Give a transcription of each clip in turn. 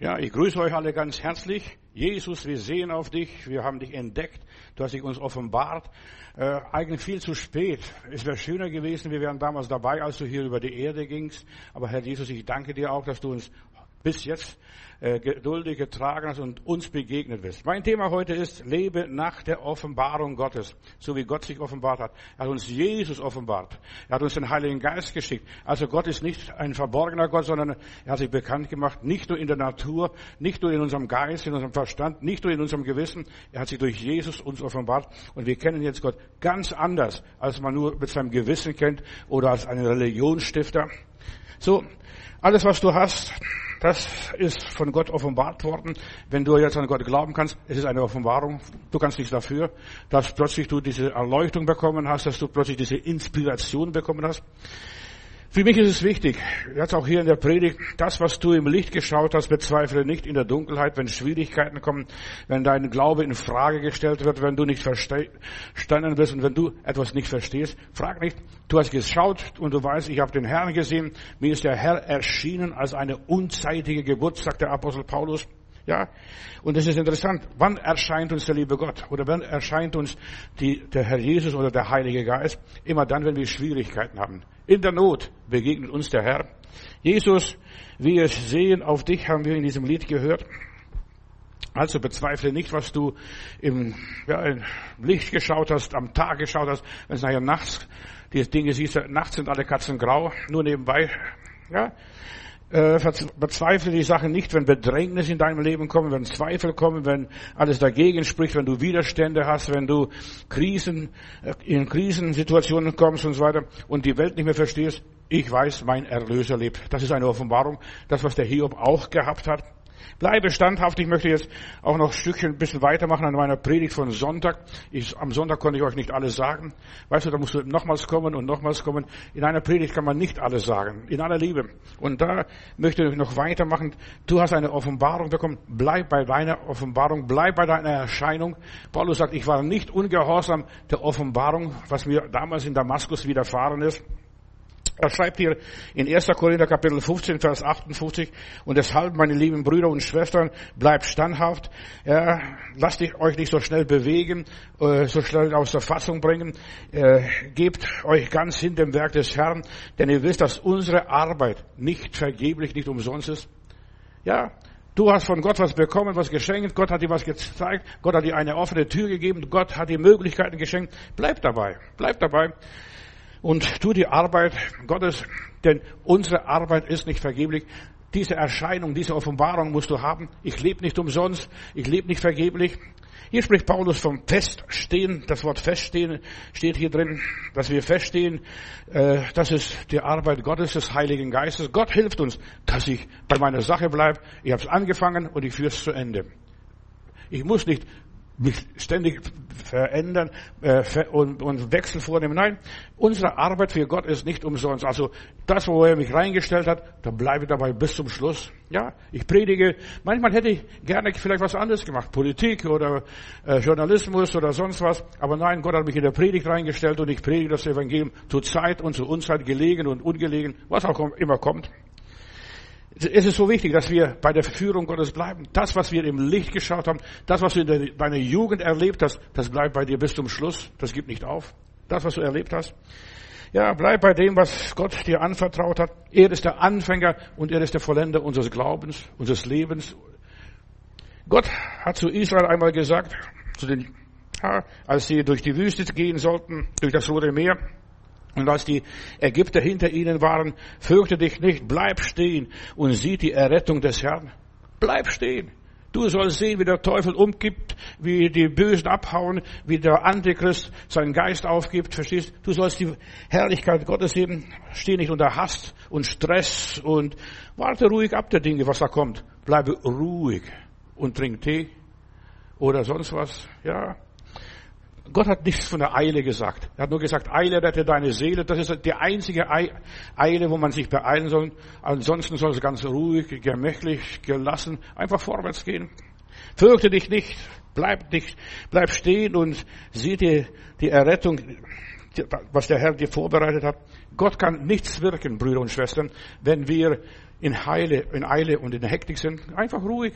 Ja, ich grüße euch alle ganz herzlich. Jesus, wir sehen auf dich, wir haben dich entdeckt, du hast dich uns offenbart. Äh, eigentlich viel zu spät. Es wäre schöner gewesen, wir wären damals dabei, als du hier über die Erde gingst. Aber Herr Jesus, ich danke dir auch, dass du uns bis jetzt äh, geduldig getragen hast und uns begegnet bist. Mein Thema heute ist, lebe nach der Offenbarung Gottes, so wie Gott sich offenbart hat. Er hat uns Jesus offenbart. Er hat uns den Heiligen Geist geschickt. Also Gott ist nicht ein verborgener Gott, sondern er hat sich bekannt gemacht, nicht nur in der Natur, nicht nur in unserem Geist, in unserem Verstand, nicht nur in unserem Gewissen. Er hat sich durch Jesus uns offenbart und wir kennen jetzt Gott ganz anders, als man nur mit seinem Gewissen kennt oder als einen Religionsstifter. So, alles was du hast, das ist von Gott offenbart worden. Wenn du jetzt an Gott glauben kannst, es ist eine Offenbarung. Du kannst nichts dafür, dass plötzlich du diese Erleuchtung bekommen hast, dass du plötzlich diese Inspiration bekommen hast. Für mich ist es wichtig, jetzt auch hier in der Predigt, das, was du im Licht geschaut hast, bezweifle nicht in der Dunkelheit, wenn Schwierigkeiten kommen, wenn dein Glaube in Frage gestellt wird, wenn du nicht verstanden wirst und wenn du etwas nicht verstehst. Frag nicht, du hast geschaut und du weißt, ich habe den Herrn gesehen, mir ist der Herr erschienen als eine unzeitige Geburt, sagt der Apostel Paulus. Ja, und es ist interessant, wann erscheint uns der liebe Gott oder wann erscheint uns die, der Herr Jesus oder der Heilige Geist? Immer dann, wenn wir Schwierigkeiten haben. In der Not begegnet uns der Herr. Jesus, wir sehen auf dich, haben wir in diesem Lied gehört. Also bezweifle nicht, was du im, ja, im Licht geschaut hast, am Tag geschaut hast, wenn es nachher nachts, die Dinge siehst, nachts sind alle Katzen grau, nur nebenbei, ja. Äh, bezweifle die Sache nicht, wenn Bedrängnis in deinem Leben kommen, wenn Zweifel kommen, wenn alles dagegen spricht, wenn du Widerstände hast, wenn du Krisen, äh, in Krisensituationen kommst und so weiter und die Welt nicht mehr verstehst. Ich weiß, mein Erlöser lebt. Das ist eine Offenbarung. Das, was der Hiob auch gehabt hat. Bleibe standhaft. Ich möchte jetzt auch noch ein Stückchen ein bisschen weitermachen an meiner Predigt von Sonntag. Ich, am Sonntag konnte ich euch nicht alles sagen. Weißt du, da musst du nochmals kommen und nochmals kommen. In einer Predigt kann man nicht alles sagen. In aller Liebe. Und da möchte ich noch weitermachen. Du hast eine Offenbarung bekommen. Bleib bei deiner Offenbarung. Bleib bei deiner Erscheinung. Paulus sagt, ich war nicht ungehorsam der Offenbarung, was mir damals in Damaskus widerfahren ist. Er schreibt hier in 1. Korinther Kapitel 15, Vers 58, und deshalb, meine lieben Brüder und Schwestern, bleibt standhaft, ja, lasst euch nicht so schnell bewegen, äh, so schnell aus der Fassung bringen, äh, gebt euch ganz hin dem Werk des Herrn, denn ihr wisst, dass unsere Arbeit nicht vergeblich, nicht umsonst ist. Ja, Du hast von Gott was bekommen, was geschenkt. Gott hat dir was gezeigt. Gott hat dir eine offene Tür gegeben. Gott hat dir Möglichkeiten geschenkt. Bleib dabei. Bleib dabei und tu die Arbeit Gottes, denn unsere Arbeit ist nicht vergeblich. Diese Erscheinung, diese Offenbarung musst du haben. Ich lebe nicht umsonst, ich lebe nicht vergeblich. Hier spricht Paulus vom Feststehen. Das Wort Feststehen steht hier drin, dass wir feststehen. Äh, das ist die Arbeit Gottes, des Heiligen Geistes. Gott hilft uns, dass ich bei meiner Sache bleibe. Ich habe es angefangen und ich führe es zu Ende. Ich muss nicht mich ständig verändern äh, und, und Wechsel vornehmen. Nein, unsere Arbeit für Gott ist nicht umsonst. Also das, wo er mich reingestellt hat, da bleibe ich dabei bis zum Schluss. Ja, ich predige. Manchmal hätte ich gerne vielleicht was anderes gemacht, Politik oder äh, Journalismus oder sonst was. Aber nein, Gott hat mich in der Predigt reingestellt und ich predige das Evangelium zur Zeit und zur Unzeit gelegen und ungelegen, was auch immer kommt. Es ist so wichtig, dass wir bei der Führung Gottes bleiben. Das, was wir im Licht geschaut haben, das, was du in deiner Jugend erlebt hast, das bleibt bei dir bis zum Schluss. Das gibt nicht auf. Das, was du erlebt hast. Ja, bleib bei dem, was Gott dir anvertraut hat. Er ist der Anfänger und er ist der Vollender unseres Glaubens, unseres Lebens. Gott hat zu Israel einmal gesagt, zu den, als sie durch die Wüste gehen sollten, durch das Rote Meer, und als die Ägypter hinter ihnen waren, fürchte dich nicht, bleib stehen und sieh die Errettung des Herrn. Bleib stehen. Du sollst sehen, wie der Teufel umgibt, wie die Bösen abhauen, wie der Antichrist seinen Geist aufgibt, verstehst? Du sollst die Herrlichkeit Gottes sehen. Steh nicht unter Hast und Stress und warte ruhig ab der Dinge, was da kommt. Bleibe ruhig und trink Tee oder sonst was, ja. Gott hat nichts von der Eile gesagt. Er hat nur gesagt, Eile rette deine Seele. Das ist die einzige Eile, wo man sich beeilen soll. Ansonsten soll es ganz ruhig, gemächlich, gelassen, einfach vorwärts gehen. Fürchte dich nicht, bleib nicht, bleib stehen und sieh dir die Errettung was der Herr dir vorbereitet hat. Gott kann nichts wirken, Brüder und Schwestern, wenn wir in Heile, in Eile und in Hektik sind. Einfach ruhig.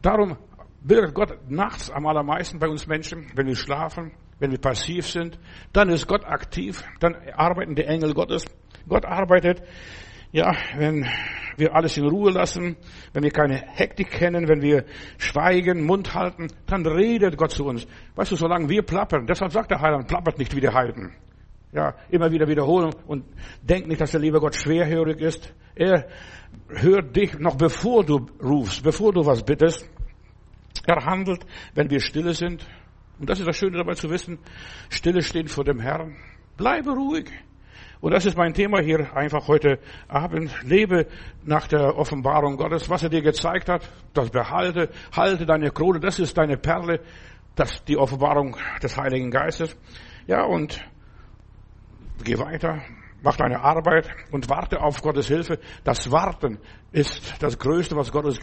Darum wirkt Gott nachts am allermeisten bei uns Menschen, wenn wir schlafen, wenn wir passiv sind. Dann ist Gott aktiv. Dann arbeiten die Engel Gottes. Gott arbeitet, ja, wenn wir alles in Ruhe lassen, wenn wir keine Hektik kennen, wenn wir schweigen, Mund halten, dann redet Gott zu uns. Weißt du, solange wir plappern, deshalb sagt der Heiland, plappert nicht wie die Heiden. Ja, immer wieder wiederholen und denk nicht, dass der liebe Gott schwerhörig ist. Er hört dich noch bevor du rufst, bevor du was bittest. Er handelt, wenn wir stille sind. Und das ist das Schöne dabei zu wissen. Stille stehen vor dem Herrn. Bleibe ruhig. Und das ist mein Thema hier einfach heute Abend. Lebe nach der Offenbarung Gottes, was er dir gezeigt hat, das behalte, halte deine Krone, das ist deine Perle, das die Offenbarung des Heiligen Geistes. Ja, und geh weiter, mach deine Arbeit und warte auf Gottes Hilfe. Das Warten ist das Größte, was Gott uns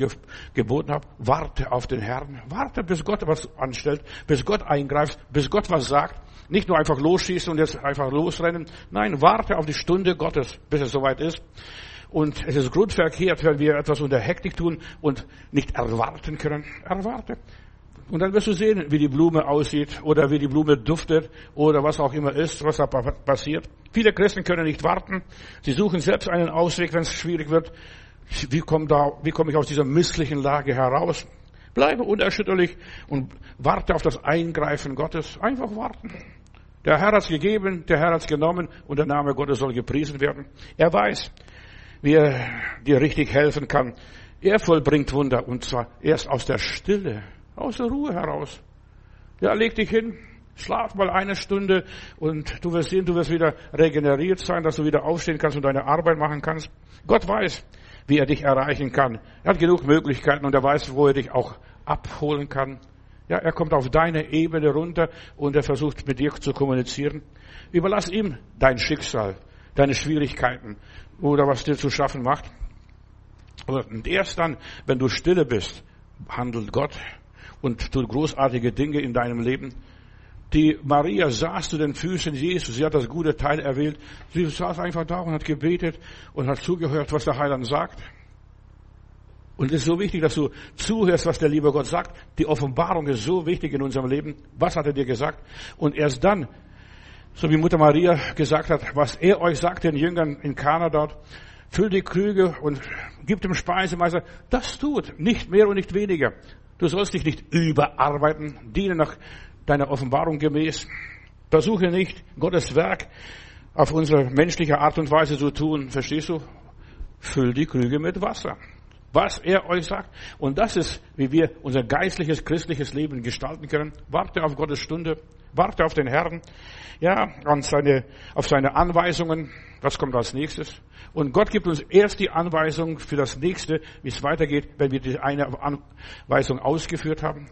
geboten hat. Warte auf den Herrn. Warte, bis Gott was anstellt, bis Gott eingreift, bis Gott was sagt. Nicht nur einfach losschießen und jetzt einfach losrennen. Nein, warte auf die Stunde Gottes, bis es soweit ist. Und es ist grundverkehrt, wenn wir etwas unter Hektik tun und nicht erwarten können. Erwarte. Und dann wirst du sehen, wie die Blume aussieht oder wie die Blume duftet oder was auch immer ist, was da passiert. Viele Christen können nicht warten. Sie suchen selbst einen Ausweg, wenn es schwierig wird. Wie komme, komme ich aus dieser misslichen Lage heraus? Bleibe unerschütterlich und warte auf das Eingreifen Gottes. Einfach warten. Der Herr hat's gegeben, der Herr hat's genommen und der Name Gottes soll gepriesen werden. Er weiß, wie er dir richtig helfen kann. Er vollbringt Wunder und zwar erst aus der Stille, aus der Ruhe heraus. Ja, leg dich hin, schlaf mal eine Stunde und du wirst sehen, du wirst wieder regeneriert sein, dass du wieder aufstehen kannst und deine Arbeit machen kannst. Gott weiß, wie er dich erreichen kann. Er hat genug Möglichkeiten und er weiß, wo er dich auch abholen kann. Ja, er kommt auf deine Ebene runter und er versucht mit dir zu kommunizieren. Überlass ihm dein Schicksal, deine Schwierigkeiten oder was dir zu schaffen macht. Und erst dann, wenn du stille bist, handelt Gott und tut großartige Dinge in deinem Leben. Die Maria saß zu den Füßen Jesus. Sie hat das gute Teil erwählt. Sie saß einfach da und hat gebetet und hat zugehört, was der Heiland sagt. Und es ist so wichtig, dass du zuhörst, was der liebe Gott sagt. Die Offenbarung ist so wichtig in unserem Leben. Was hat er dir gesagt? Und erst dann, so wie Mutter Maria gesagt hat, was er euch sagt, den Jüngern in Kana dort, füllt die Krüge und gibt dem Speisemeister, das tut, nicht mehr und nicht weniger. Du sollst dich nicht überarbeiten, diene nach deiner Offenbarung gemäß. Versuche nicht, Gottes Werk auf unsere menschliche Art und Weise zu tun. Verstehst du? Füll die Krüge mit Wasser. Was er euch sagt. Und das ist, wie wir unser geistliches, christliches Leben gestalten können. Warte auf Gottes Stunde. Warte auf den Herrn. Ja, an seine, auf seine Anweisungen. Was kommt als nächstes? Und Gott gibt uns erst die Anweisung für das nächste, wie es weitergeht, wenn wir die eine Anweisung ausgeführt haben.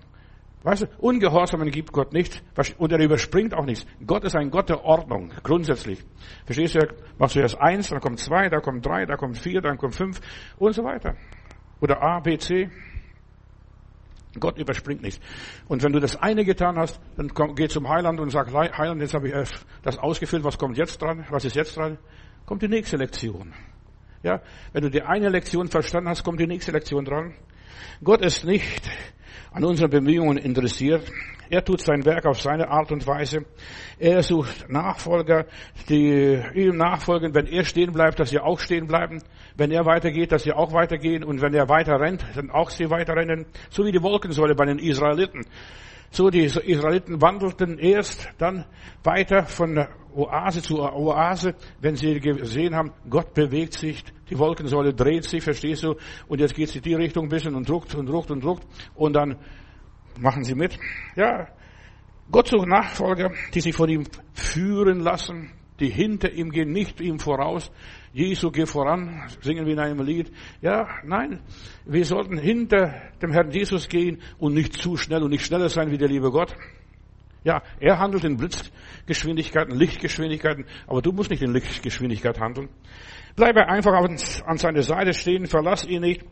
Weißt du, Ungehorsamen gibt Gott nicht und er überspringt auch nichts. Gott ist ein Gott der Ordnung, grundsätzlich. Verstehst du, machst du erst eins, dann kommt zwei, dann kommt drei, dann kommt vier, dann kommt fünf und so weiter. Oder A, B, C. Gott überspringt nichts. Und wenn du das eine getan hast, dann komm, geh zum Heiland und sag, Heiland, jetzt habe ich das ausgefüllt, was kommt jetzt dran, was ist jetzt dran? Kommt die nächste Lektion. Ja, wenn du die eine Lektion verstanden hast, kommt die nächste Lektion dran. Gott ist nicht an unseren Bemühungen interessiert. Er tut sein Werk auf seine Art und Weise. Er sucht Nachfolger, die ihm nachfolgen. Wenn er stehen bleibt, dass sie auch stehen bleiben. Wenn er weitergeht, dass sie auch weitergehen. Und wenn er weiter rennt, dann auch sie weiterrennen. So wie die Wolkensäule bei den Israeliten. So die Israeliten wandelten erst dann weiter von Oase zu Oase, wenn sie gesehen haben, Gott bewegt sich, die Wolkensäule dreht sich, verstehst du? Und jetzt geht sie die Richtung ein bisschen und druckt und druckt und druckt und dann machen sie mit. Ja, Gott sucht Nachfolger, die sich von ihm führen lassen, die hinter ihm gehen, nicht ihm voraus. Jesu, geh voran, singen wir in einem Lied. Ja, nein, wir sollten hinter dem Herrn Jesus gehen und nicht zu schnell und nicht schneller sein wie der liebe Gott. Ja, er handelt in Blitzgeschwindigkeiten, Lichtgeschwindigkeiten, aber du musst nicht in Lichtgeschwindigkeit handeln. Bleibe einfach an seiner Seite stehen, verlass ihn nicht,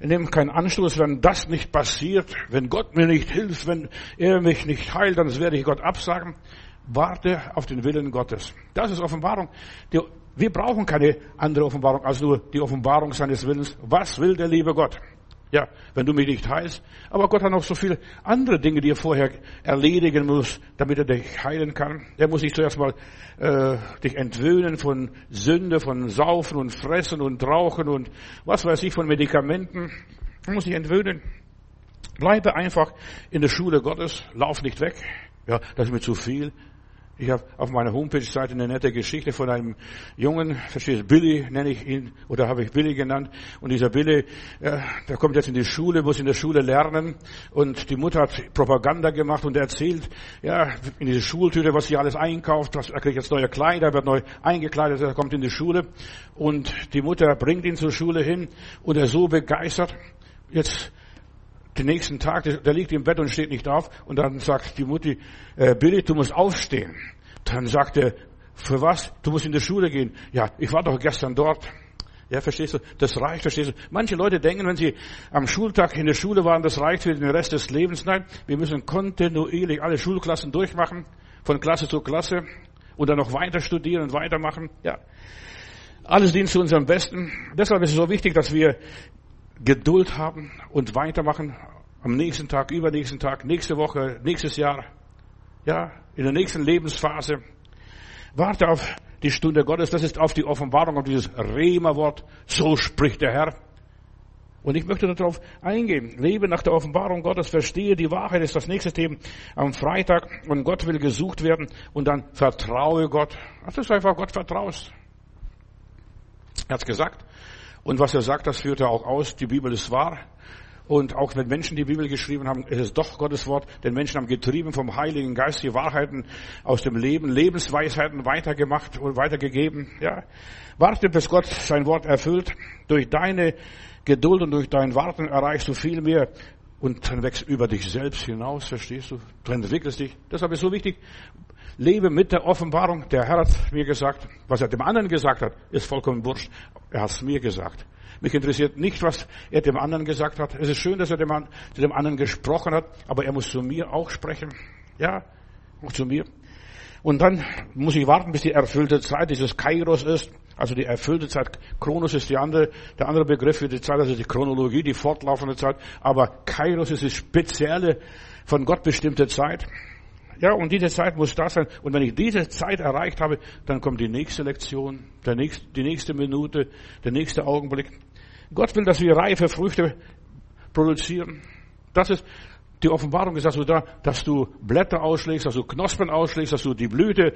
nimm keinen Anstoß, wenn das nicht passiert, wenn Gott mir nicht hilft, wenn er mich nicht heilt, dann werde ich Gott absagen. Warte auf den Willen Gottes. Das ist Offenbarung. Wir brauchen keine andere Offenbarung als nur die Offenbarung seines Willens. Was will der liebe Gott? Ja, wenn du mich nicht heilst. Aber Gott hat noch so viele andere Dinge, die er vorher erledigen muss, damit er dich heilen kann. Er muss dich zuerst mal äh, dich entwöhnen von Sünde, von Saufen und Fressen und Rauchen und was weiß ich von Medikamenten. Er muss dich entwöhnen. Bleibe einfach in der Schule Gottes, lauf nicht weg. Ja, das ist mir zu viel. Ich habe auf meiner Homepage-Seite eine nette Geschichte von einem Jungen, verstehst du, Billy nenne ich ihn, oder habe ich Billy genannt. Und dieser Billy, äh, der kommt jetzt in die Schule, muss in der Schule lernen. Und die Mutter hat Propaganda gemacht und erzählt, ja, in diese Schultüte, was sie alles einkauft. Er kriegt jetzt neue Kleider, wird neu eingekleidet, er kommt in die Schule. Und die Mutter bringt ihn zur Schule hin und er ist so begeistert. Jetzt den nächsten Tag, der liegt im Bett und steht nicht auf. Und dann sagt die Mutti, äh, Billy, du musst aufstehen. Dann sagt er, für was? Du musst in die Schule gehen. Ja, ich war doch gestern dort. Ja, verstehst du? Das reicht, verstehst du? Manche Leute denken, wenn sie am Schultag in der Schule waren, das reicht für den Rest des Lebens. Nein, wir müssen kontinuierlich alle Schulklassen durchmachen, von Klasse zu Klasse, und dann noch weiter studieren und weitermachen. Ja. Alles dient zu unserem Besten. Deshalb ist es so wichtig, dass wir Geduld haben und weitermachen am nächsten Tag, übernächsten Tag, nächste Woche, nächstes Jahr, ja, in der nächsten Lebensphase. Warte auf die Stunde Gottes, das ist auf die Offenbarung, auf dieses Rema-Wort, so spricht der Herr. Und ich möchte darauf eingehen. Lebe nach der Offenbarung Gottes, verstehe die Wahrheit, ist das nächste Thema am Freitag. Und Gott will gesucht werden und dann vertraue Gott. Das ist einfach Gott vertraust. Er hat gesagt, und was er sagt, das führt er auch aus. Die Bibel ist wahr. Und auch wenn Menschen die Bibel geschrieben haben, ist es doch Gottes Wort. Denn Menschen haben getrieben vom Heiligen Geist die Wahrheiten aus dem Leben, Lebensweisheiten weitergemacht und weitergegeben. Ja. Warte, bis Gott sein Wort erfüllt. Durch deine Geduld und durch dein Warten erreichst du viel mehr. Und dann wächst über dich selbst hinaus, verstehst du? Du entwickelst dich. Deshalb ist so wichtig, lebe mit der Offenbarung. Der Herr hat mir gesagt, was er dem anderen gesagt hat, ist vollkommen wurscht. Er hat es mir gesagt. Mich interessiert nicht, was er dem anderen gesagt hat. Es ist schön, dass er dem, zu dem anderen gesprochen hat, aber er muss zu mir auch sprechen. Ja, auch zu mir. Und dann muss ich warten, bis die erfüllte Zeit dieses Kairos ist. Also die erfüllte Zeit. Kronos ist die andere, der andere Begriff für die Zeit, also die Chronologie, die fortlaufende Zeit. Aber Kairos ist die spezielle, von Gott bestimmte Zeit. Ja, und diese Zeit muss da sein. Und wenn ich diese Zeit erreicht habe, dann kommt die nächste Lektion, der nächste, die nächste Minute, der nächste Augenblick. Gott will, dass wir reife Früchte produzieren. Das ist die Offenbarung ist also da, dass du Blätter ausschlägst, dass du Knospen ausschlägst, dass du die Blüte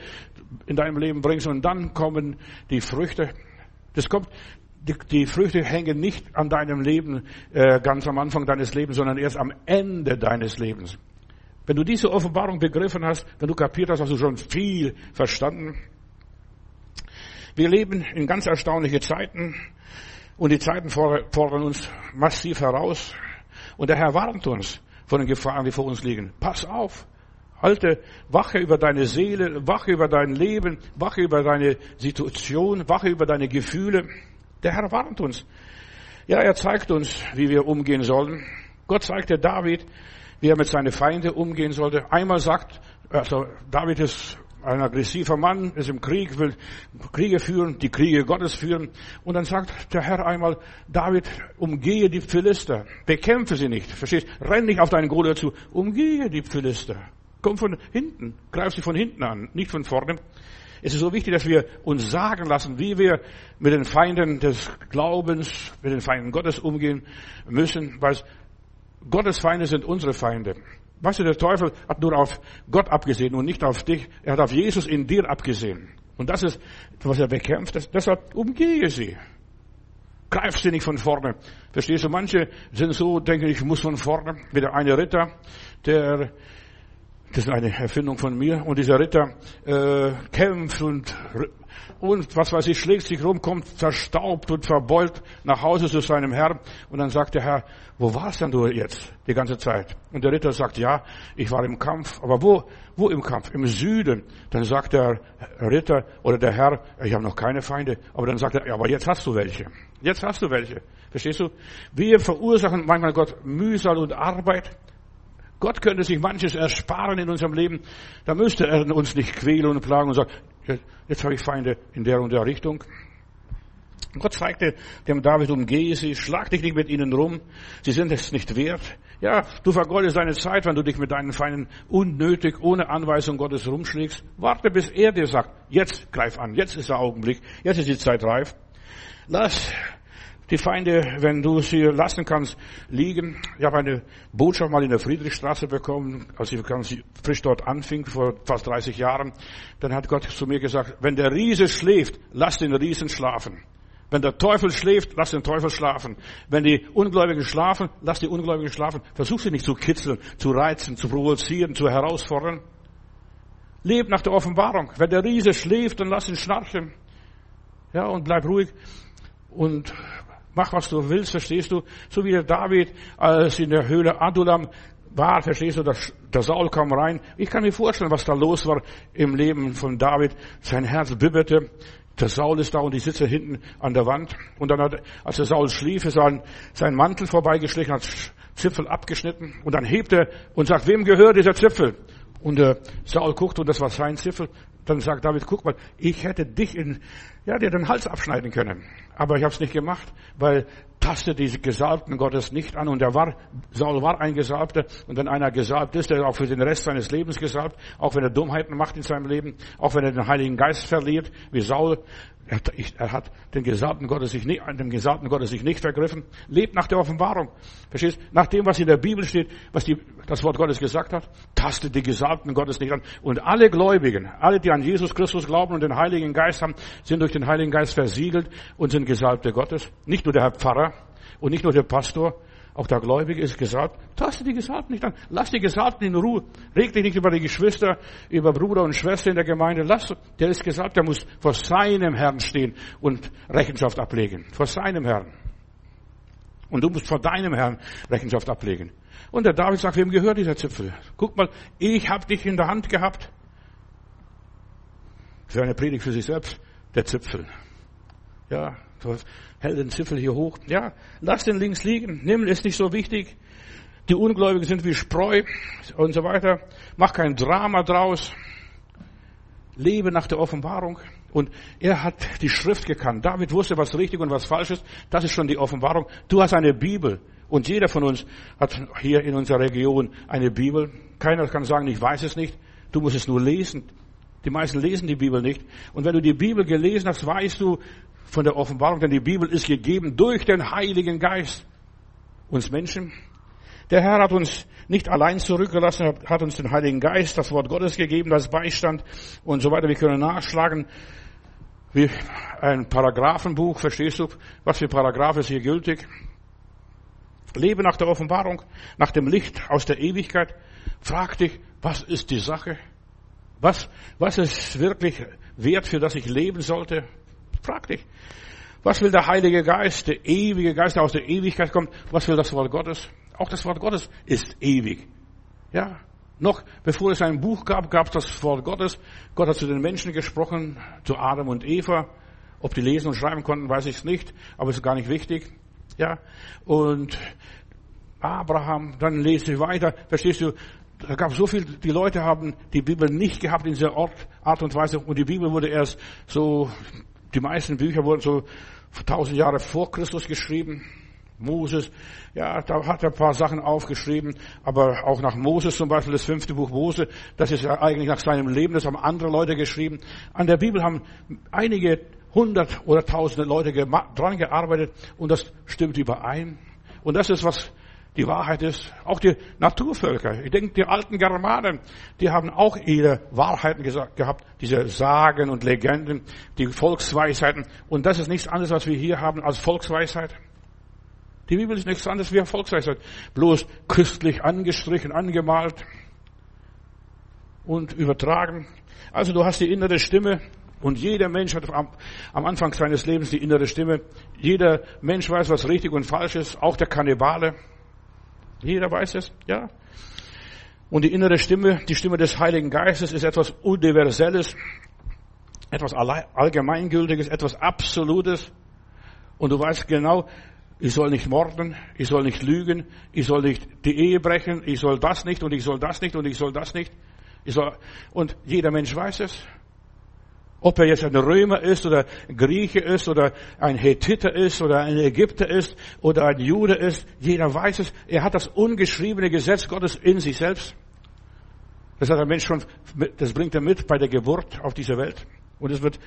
in deinem Leben bringst und dann kommen die Früchte. Das kommt, die, die Früchte hängen nicht an deinem Leben äh, ganz am Anfang deines Lebens, sondern erst am Ende deines Lebens. Wenn du diese Offenbarung begriffen hast, wenn du kapiert hast, hast du schon viel verstanden. Wir leben in ganz erstaunliche Zeiten und die Zeiten fordern uns massiv heraus. Und der Herr warnt uns von den Gefahren, die vor uns liegen. Pass auf. Halte, wache über deine Seele, wache über dein Leben, wache über deine Situation, wache über deine Gefühle. Der Herr warnt uns. Ja, er zeigt uns, wie wir umgehen sollen. Gott zeigte David, wie er mit seinen Feinden umgehen sollte. Einmal sagt, also David ist ein aggressiver Mann, ist im Krieg, will Kriege führen, die Kriege Gottes führen. Und dann sagt der Herr einmal, David, umgehe die Philister, bekämpfe sie nicht, verstehst? Renn nicht auf deinen Goliath zu, umgehe die Philister. Komm von hinten, greif sie von hinten an, nicht von vorne. Es ist so wichtig, dass wir uns sagen lassen, wie wir mit den Feinden des Glaubens, mit den Feinden Gottes umgehen müssen, weil Gottes Feinde sind unsere Feinde. Weißt du, der Teufel hat nur auf Gott abgesehen und nicht auf dich. Er hat auf Jesus in dir abgesehen. Und das ist, was er bekämpft. Das, deshalb umgehe sie. Greif sie nicht von vorne. Verstehst du? Manche sind so, denken, ich muss von vorne. Wie der eine Ritter, der, das ist eine Erfindung von mir, und dieser Ritter äh, kämpft und und was weiß ich, schlägt sich rum, kommt verstaubt und verbeult nach Hause zu seinem Herrn. Und dann sagt der Herr, wo warst denn du jetzt die ganze Zeit? Und der Ritter sagt, ja, ich war im Kampf. Aber wo, wo im Kampf? Im Süden. Dann sagt der Ritter oder der Herr, ich habe noch keine Feinde. Aber dann sagt er, ja, aber jetzt hast du welche. Jetzt hast du welche. Verstehst du? Wir verursachen manchmal Gott Mühsal und Arbeit. Gott könnte sich manches ersparen in unserem Leben. Da müsste er uns nicht quälen und plagen und sagen, jetzt habe ich Feinde in der und der Richtung. Gott zeigte dem David, umgehe sie, schlag dich nicht mit ihnen rum, sie sind es nicht wert. Ja, du vergeudest deine Zeit, wenn du dich mit deinen Feinden unnötig, ohne Anweisung Gottes rumschlägst. Warte, bis er dir sagt, jetzt greif an, jetzt ist der Augenblick, jetzt ist die Zeit reif. Lass die Feinde, wenn du sie lassen kannst, liegen. Ich habe eine Botschaft mal in der Friedrichstraße bekommen, als ich ganz frisch dort anfing, vor fast 30 Jahren. Dann hat Gott zu mir gesagt, wenn der Riese schläft, lass den Riesen schlafen. Wenn der Teufel schläft, lass den Teufel schlafen. Wenn die Ungläubigen schlafen, lass die Ungläubigen schlafen. Versuch sie nicht zu kitzeln, zu reizen, zu provozieren, zu herausfordern. Leb nach der Offenbarung. Wenn der Riese schläft, dann lass ihn schnarchen. Ja, und bleib ruhig. Und mach, was du willst, verstehst du? So wie der David, als in der Höhle Adulam war, verstehst du, der, Saul kam rein. Ich kann mir vorstellen, was da los war im Leben von David. Sein Herz bibberte. Der Saul ist da und ich sitze hinten an der Wand. Und dann hat, als der Saul schlief, ist er sein Mantel vorbeigeschlichen, hat Zipfel abgeschnitten. Und dann hebt er und sagt, wem gehört dieser Zipfel? Und der Saul guckt und das war sein Zipfel. Dann sagt David, guck mal, ich hätte dich in, ja, dir den Hals abschneiden können. Aber ich habe es nicht gemacht, weil taste diese Gesalbten Gottes nicht an. Und er war, Saul war ein Gesalbter. Und wenn einer gesalbt ist, der ist auch für den Rest seines Lebens gesalbt, auch wenn er Dummheiten macht in seinem Leben, auch wenn er den Heiligen Geist verliert, wie Saul, er, er hat den Gesalbten Gottes sich nicht, dem Gesalbten Gottes sich nicht vergriffen. Lebt nach der Offenbarung. Verstehst? Nach dem, was in der Bibel steht, was die, das Wort Gottes gesagt hat, tastet die Gesalbten Gottes nicht an. Und alle Gläubigen, alle, die an Jesus Christus glauben und den Heiligen Geist haben, sind durch den Heiligen Geist versiegelt und sind Gesalbte Gottes. Nicht nur der Herr Pfarrer und nicht nur der Pastor, auch der Gläubige ist gesalbt. Taste die Gesalbten nicht an. Lass die Gesalbten in Ruhe. Reg dich nicht über die Geschwister, über Bruder und Schwester in der Gemeinde. Lass, der ist gesalbt, der muss vor seinem Herrn stehen und Rechenschaft ablegen. Vor seinem Herrn. Und du musst vor deinem Herrn Rechenschaft ablegen. Und der David sagt, wem gehört dieser Zipfel? Guck mal, ich habe dich in der Hand gehabt. Ist eine Predigt für sich selbst, der Zipfel. Ja, hält den Zipfel hier hoch. Ja, lass den links liegen. Nimm, ist nicht so wichtig. Die Ungläubigen sind wie Spreu und so weiter. Mach kein Drama draus. Lebe nach der Offenbarung. Und er hat die Schrift gekannt. David wusste, was richtig und was falsch ist. Das ist schon die Offenbarung. Du hast eine Bibel. Und jeder von uns hat hier in unserer Region eine Bibel. Keiner kann sagen, ich weiß es nicht. Du musst es nur lesen. Die meisten lesen die Bibel nicht. Und wenn du die Bibel gelesen hast, weißt du, von der Offenbarung, denn die Bibel ist gegeben durch den Heiligen Geist uns Menschen. Der Herr hat uns nicht allein zurückgelassen, hat uns den Heiligen Geist, das Wort Gottes gegeben, das Beistand und so weiter. Wir können nachschlagen, wie ein Paragraphenbuch, verstehst du, was für Paragraph ist hier gültig? Lebe nach der Offenbarung, nach dem Licht aus der Ewigkeit. Frag dich, was ist die Sache? Was, was ist wirklich wert, für das ich leben sollte? Frag dich. Was will der Heilige Geist, der ewige Geist, der aus der Ewigkeit kommt? Was will das Wort Gottes? Auch das Wort Gottes ist ewig. Ja. Noch bevor es ein Buch gab, gab es das Wort Gottes. Gott hat zu den Menschen gesprochen, zu Adam und Eva. Ob die lesen und schreiben konnten, weiß ich nicht, aber ist gar nicht wichtig. Ja. Und Abraham, dann lese ich weiter. Verstehst du? Da gab so viel, die Leute haben die Bibel nicht gehabt in dieser Art und Weise und die Bibel wurde erst so die meisten Bücher wurden so tausend Jahre vor Christus geschrieben. Moses, ja, da hat er ein paar Sachen aufgeschrieben, aber auch nach Moses zum Beispiel, das fünfte Buch Mose, das ist ja eigentlich nach seinem Leben, das haben andere Leute geschrieben. An der Bibel haben einige hundert oder tausende Leute dran gearbeitet und das stimmt überein. Und das ist, was die Wahrheit ist, auch die Naturvölker, ich denke, die alten Germanen, die haben auch ihre Wahrheiten gesagt, gehabt, diese Sagen und Legenden, die Volksweisheiten. Und das ist nichts anderes, was wir hier haben als Volksweisheit. Die Bibel ist nichts anderes wie eine Volksweisheit. Bloß christlich angestrichen, angemalt und übertragen. Also du hast die innere Stimme und jeder Mensch hat am Anfang seines Lebens die innere Stimme. Jeder Mensch weiß, was richtig und falsch ist, auch der Kannibale. Jeder weiß es, ja. Und die innere Stimme, die Stimme des Heiligen Geistes ist etwas Universelles, etwas Allgemeingültiges, etwas Absolutes. Und du weißt genau, ich soll nicht morden, ich soll nicht lügen, ich soll nicht die Ehe brechen, ich soll das nicht und ich soll das nicht und ich soll das nicht. Ich soll, und jeder Mensch weiß es. Ob er jetzt ein Römer ist oder Grieche ist oder ein Hethiter ist oder ein Ägypter ist oder ein Jude ist, jeder weiß es. Er hat das ungeschriebene Gesetz Gottes in sich selbst. Das hat der Mensch schon, das bringt er mit bei der Geburt auf dieser Welt. Und es wird,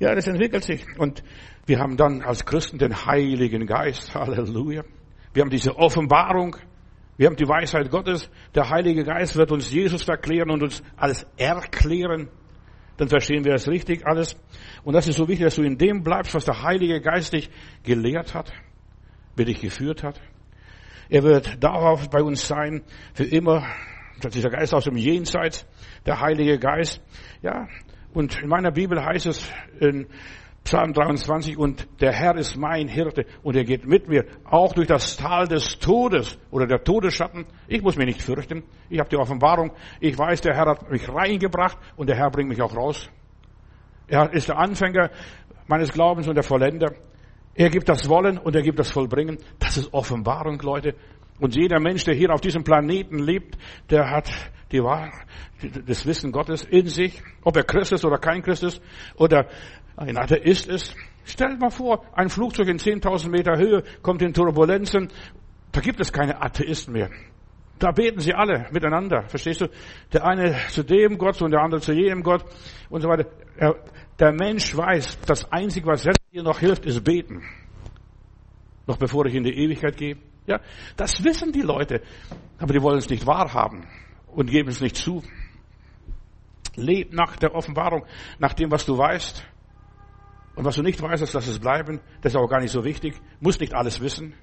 ja, das entwickelt sich. Und wir haben dann als Christen den Heiligen Geist. Halleluja. Wir haben diese Offenbarung. Wir haben die Weisheit Gottes. Der Heilige Geist wird uns Jesus erklären und uns alles erklären dann verstehen wir es richtig alles. Und das ist so wichtig, dass du in dem bleibst, was der Heilige Geist dich gelehrt hat, wie dich geführt hat. Er wird darauf bei uns sein, für immer, dieser Geist aus dem Jenseits, der Heilige Geist. Ja, und in meiner Bibel heißt es in Psalm 23, und der Herr ist mein Hirte und er geht mit mir, auch durch das Tal des Todes oder der Todesschatten. Ich muss mich nicht fürchten. Ich habe die Offenbarung. Ich weiß, der Herr hat mich reingebracht und der Herr bringt mich auch raus. Er ist der Anfänger meines Glaubens und der Vollender. Er gibt das Wollen und er gibt das Vollbringen. Das ist Offenbarung, Leute. Und jeder Mensch, der hier auf diesem Planeten lebt, der hat die Wahrheit, das Wissen Gottes in sich, ob er Christ ist oder kein Christ ist, oder ein Atheist ist. Stellt mal vor, ein Flugzeug in 10.000 Meter Höhe kommt in Turbulenzen. Da gibt es keine Atheisten mehr. Da beten sie alle miteinander. Verstehst du? Der eine zu dem Gott und der andere zu jenem Gott und so weiter. Der Mensch weiß, das Einzige, was jetzt hier noch hilft, ist beten. Noch bevor ich in die Ewigkeit gehe. Ja, das wissen die Leute. Aber die wollen es nicht wahrhaben und geben es nicht zu. Leb nach der Offenbarung, nach dem, was du weißt. Und was du nicht weißt, lass es bleiben. Das ist auch gar nicht so wichtig. Muss nicht alles wissen.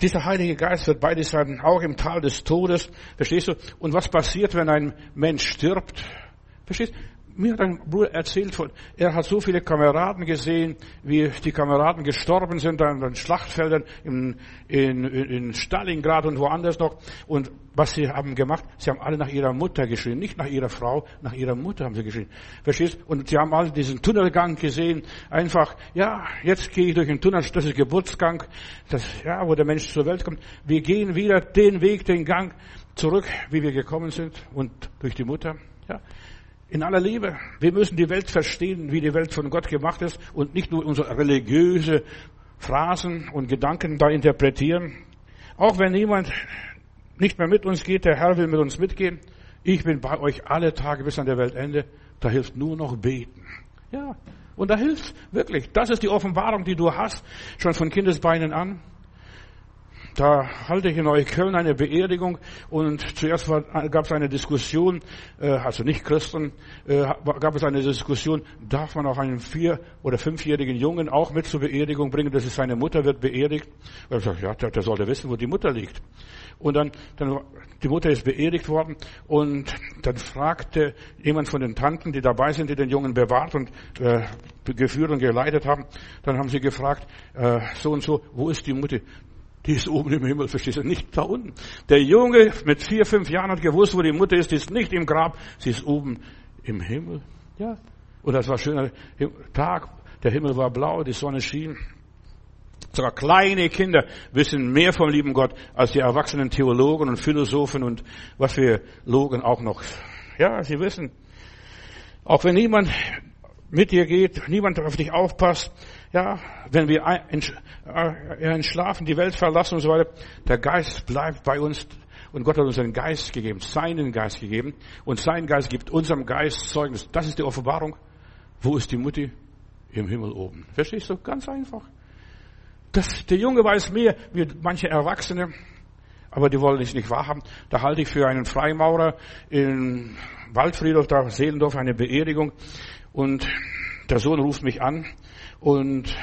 Dieser Heilige Geist wird bei dir sein, auch im Tal des Todes. Verstehst du? Und was passiert, wenn ein Mensch stirbt? Verstehst du? Mir hat ein Bruder erzählt, von, er hat so viele Kameraden gesehen, wie die Kameraden gestorben sind an den Schlachtfeldern in, in, in Stalingrad und woanders noch. Und was sie haben gemacht, sie haben alle nach ihrer Mutter geschrien, nicht nach ihrer Frau, nach ihrer Mutter haben sie geschrien. Verstehst? Und sie haben alle diesen Tunnelgang gesehen, einfach, ja, jetzt gehe ich durch den Tunnel, das ist Geburtsgang, das, ja, wo der Mensch zur Welt kommt. Wir gehen wieder den Weg, den Gang zurück, wie wir gekommen sind und durch die Mutter, ja. In aller Liebe. Wir müssen die Welt verstehen, wie die Welt von Gott gemacht ist und nicht nur unsere religiöse Phrasen und Gedanken da interpretieren. Auch wenn niemand nicht mehr mit uns geht, der Herr will mit uns mitgehen. Ich bin bei euch alle Tage bis an der Weltende. Da hilft nur noch beten. Ja. Und da hilft wirklich. Das ist die Offenbarung, die du hast, schon von Kindesbeinen an. Da halte ich in Neukölln eine Beerdigung und zuerst gab es eine Diskussion, äh, also nicht Christen, äh, gab es eine Diskussion, darf man auch einen vier- oder fünfjährigen Jungen auch mit zur Beerdigung bringen, dass es seine Mutter wird beerdigt? Und ich sage, ja, der, der sollte wissen, wo die Mutter liegt. Und dann, dann, die Mutter ist beerdigt worden und dann fragte jemand von den Tanten, die dabei sind, die den Jungen bewahrt und äh, geführt und geleitet haben, dann haben sie gefragt, äh, so und so, wo ist die Mutter? Die ist oben im Himmel, verstehst du? Nicht da unten. Der Junge mit vier, fünf Jahren hat gewusst, wo die Mutter ist. Die ist nicht im Grab, sie ist oben im Himmel. Ja. Und das war ein schöner Tag. Der Himmel war blau, die Sonne schien. Sogar kleine Kinder wissen mehr vom lieben Gott als die erwachsenen Theologen und Philosophen und was für Logen auch noch. Ja, sie wissen. Auch wenn niemand mit dir geht, niemand auf dich aufpasst, ja, wenn wir in Schlafen die Welt verlassen und so weiter, der Geist bleibt bei uns und Gott hat uns einen Geist gegeben, seinen Geist gegeben und sein Geist gibt unserem Geist Zeugnis. Das ist die Offenbarung. Wo ist die Mutti? Im Himmel oben. Verstehst du? Ganz einfach. Das, der Junge weiß mehr wie manche Erwachsene, aber die wollen es nicht wahrhaben. Da halte ich für einen Freimaurer in Waldfriedhof, da Seelendorf, eine Beerdigung und der Sohn ruft mich an und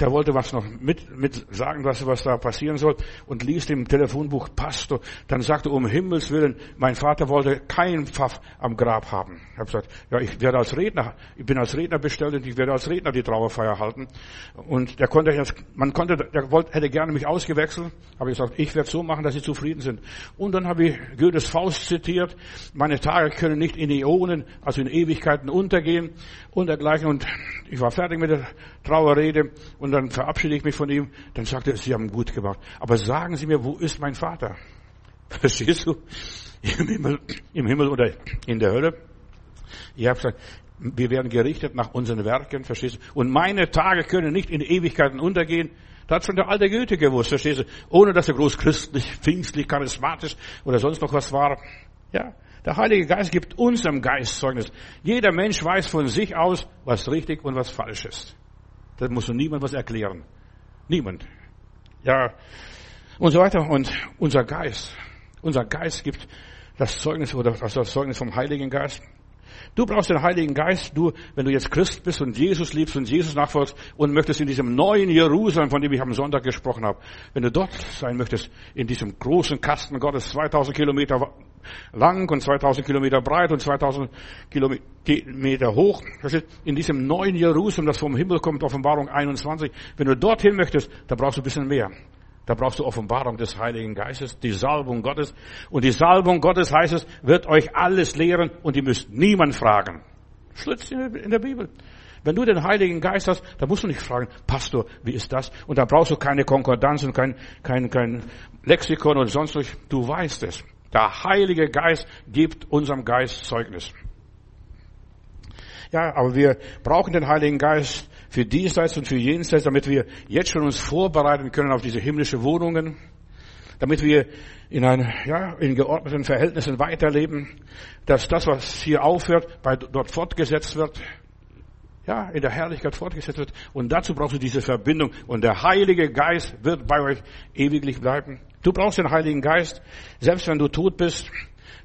der wollte was noch mit, mit sagen, was, was da passieren soll und liest im Telefonbuch Pastor. Dann sagte um Himmels Willen, mein Vater wollte keinen Pfaff am Grab haben. Ich habe gesagt, ja, ich werde als Redner, ich bin als Redner bestellt und ich werde als Redner die Trauerfeier halten. Und der konnte jetzt, man konnte, der wollte, hätte gerne mich ausgewechselt, aber ich gesagt, ich werde so machen, dass sie zufrieden sind. Und dann habe ich Goethes Faust zitiert, meine Tage können nicht in Äonen, also in Ewigkeiten untergehen und dergleichen. Und ich war fertig mit der Trauerrede und dann verabschiede ich mich von ihm. Dann sagt er, Sie haben gut gemacht. Aber sagen Sie mir, wo ist mein Vater? Verstehst du? Im Himmel, im Himmel oder in der Hölle. Ich habe gesagt, wir werden gerichtet nach unseren Werken, verstehst du? Und meine Tage können nicht in Ewigkeiten untergehen. Da hat schon der alte Goethe gewusst, verstehst du? Ohne dass er groß christlich, pfingstlich, charismatisch oder sonst noch was war. Ja, der Heilige Geist gibt unserem Geist Zeugnis. Jeder Mensch weiß von sich aus, was richtig und was falsch ist. Da muss niemand was erklären. Niemand. Ja, und so weiter. Und unser Geist, unser Geist gibt das Zeugnis oder das Zeugnis vom Heiligen Geist. Du brauchst den Heiligen Geist, du, wenn du jetzt Christ bist und Jesus liebst und Jesus nachfolgst und möchtest in diesem neuen Jerusalem, von dem ich am Sonntag gesprochen habe, wenn du dort sein möchtest, in diesem großen Kasten Gottes, 2000 Kilometer lang und 2000 Kilometer breit und 2000 Kilometer hoch, in diesem neuen Jerusalem, das vom Himmel kommt, Offenbarung 21, wenn du dorthin möchtest, dann brauchst du ein bisschen mehr. Da brauchst du Offenbarung des Heiligen Geistes, die Salbung Gottes. Und die Salbung Gottes heißt es, wird euch alles lehren und ihr müsst niemand fragen. Schlitzt in der Bibel. Wenn du den Heiligen Geist hast, dann musst du nicht fragen, Pastor, wie ist das? Und da brauchst du keine Konkordanz und kein, kein, kein Lexikon und sonst was. Du weißt es. Der Heilige Geist gibt unserem Geist Zeugnis. Ja, aber wir brauchen den Heiligen Geist für diesseits und für jenseits, damit wir jetzt schon uns vorbereiten können auf diese himmlische Wohnungen, damit wir in, ein, ja, in geordneten Verhältnissen weiterleben, dass das, was hier aufhört, bei, dort fortgesetzt wird, ja, in der Herrlichkeit fortgesetzt wird. Und dazu brauchst du diese Verbindung. Und der Heilige Geist wird bei euch ewiglich bleiben. Du brauchst den Heiligen Geist, selbst wenn du tot bist,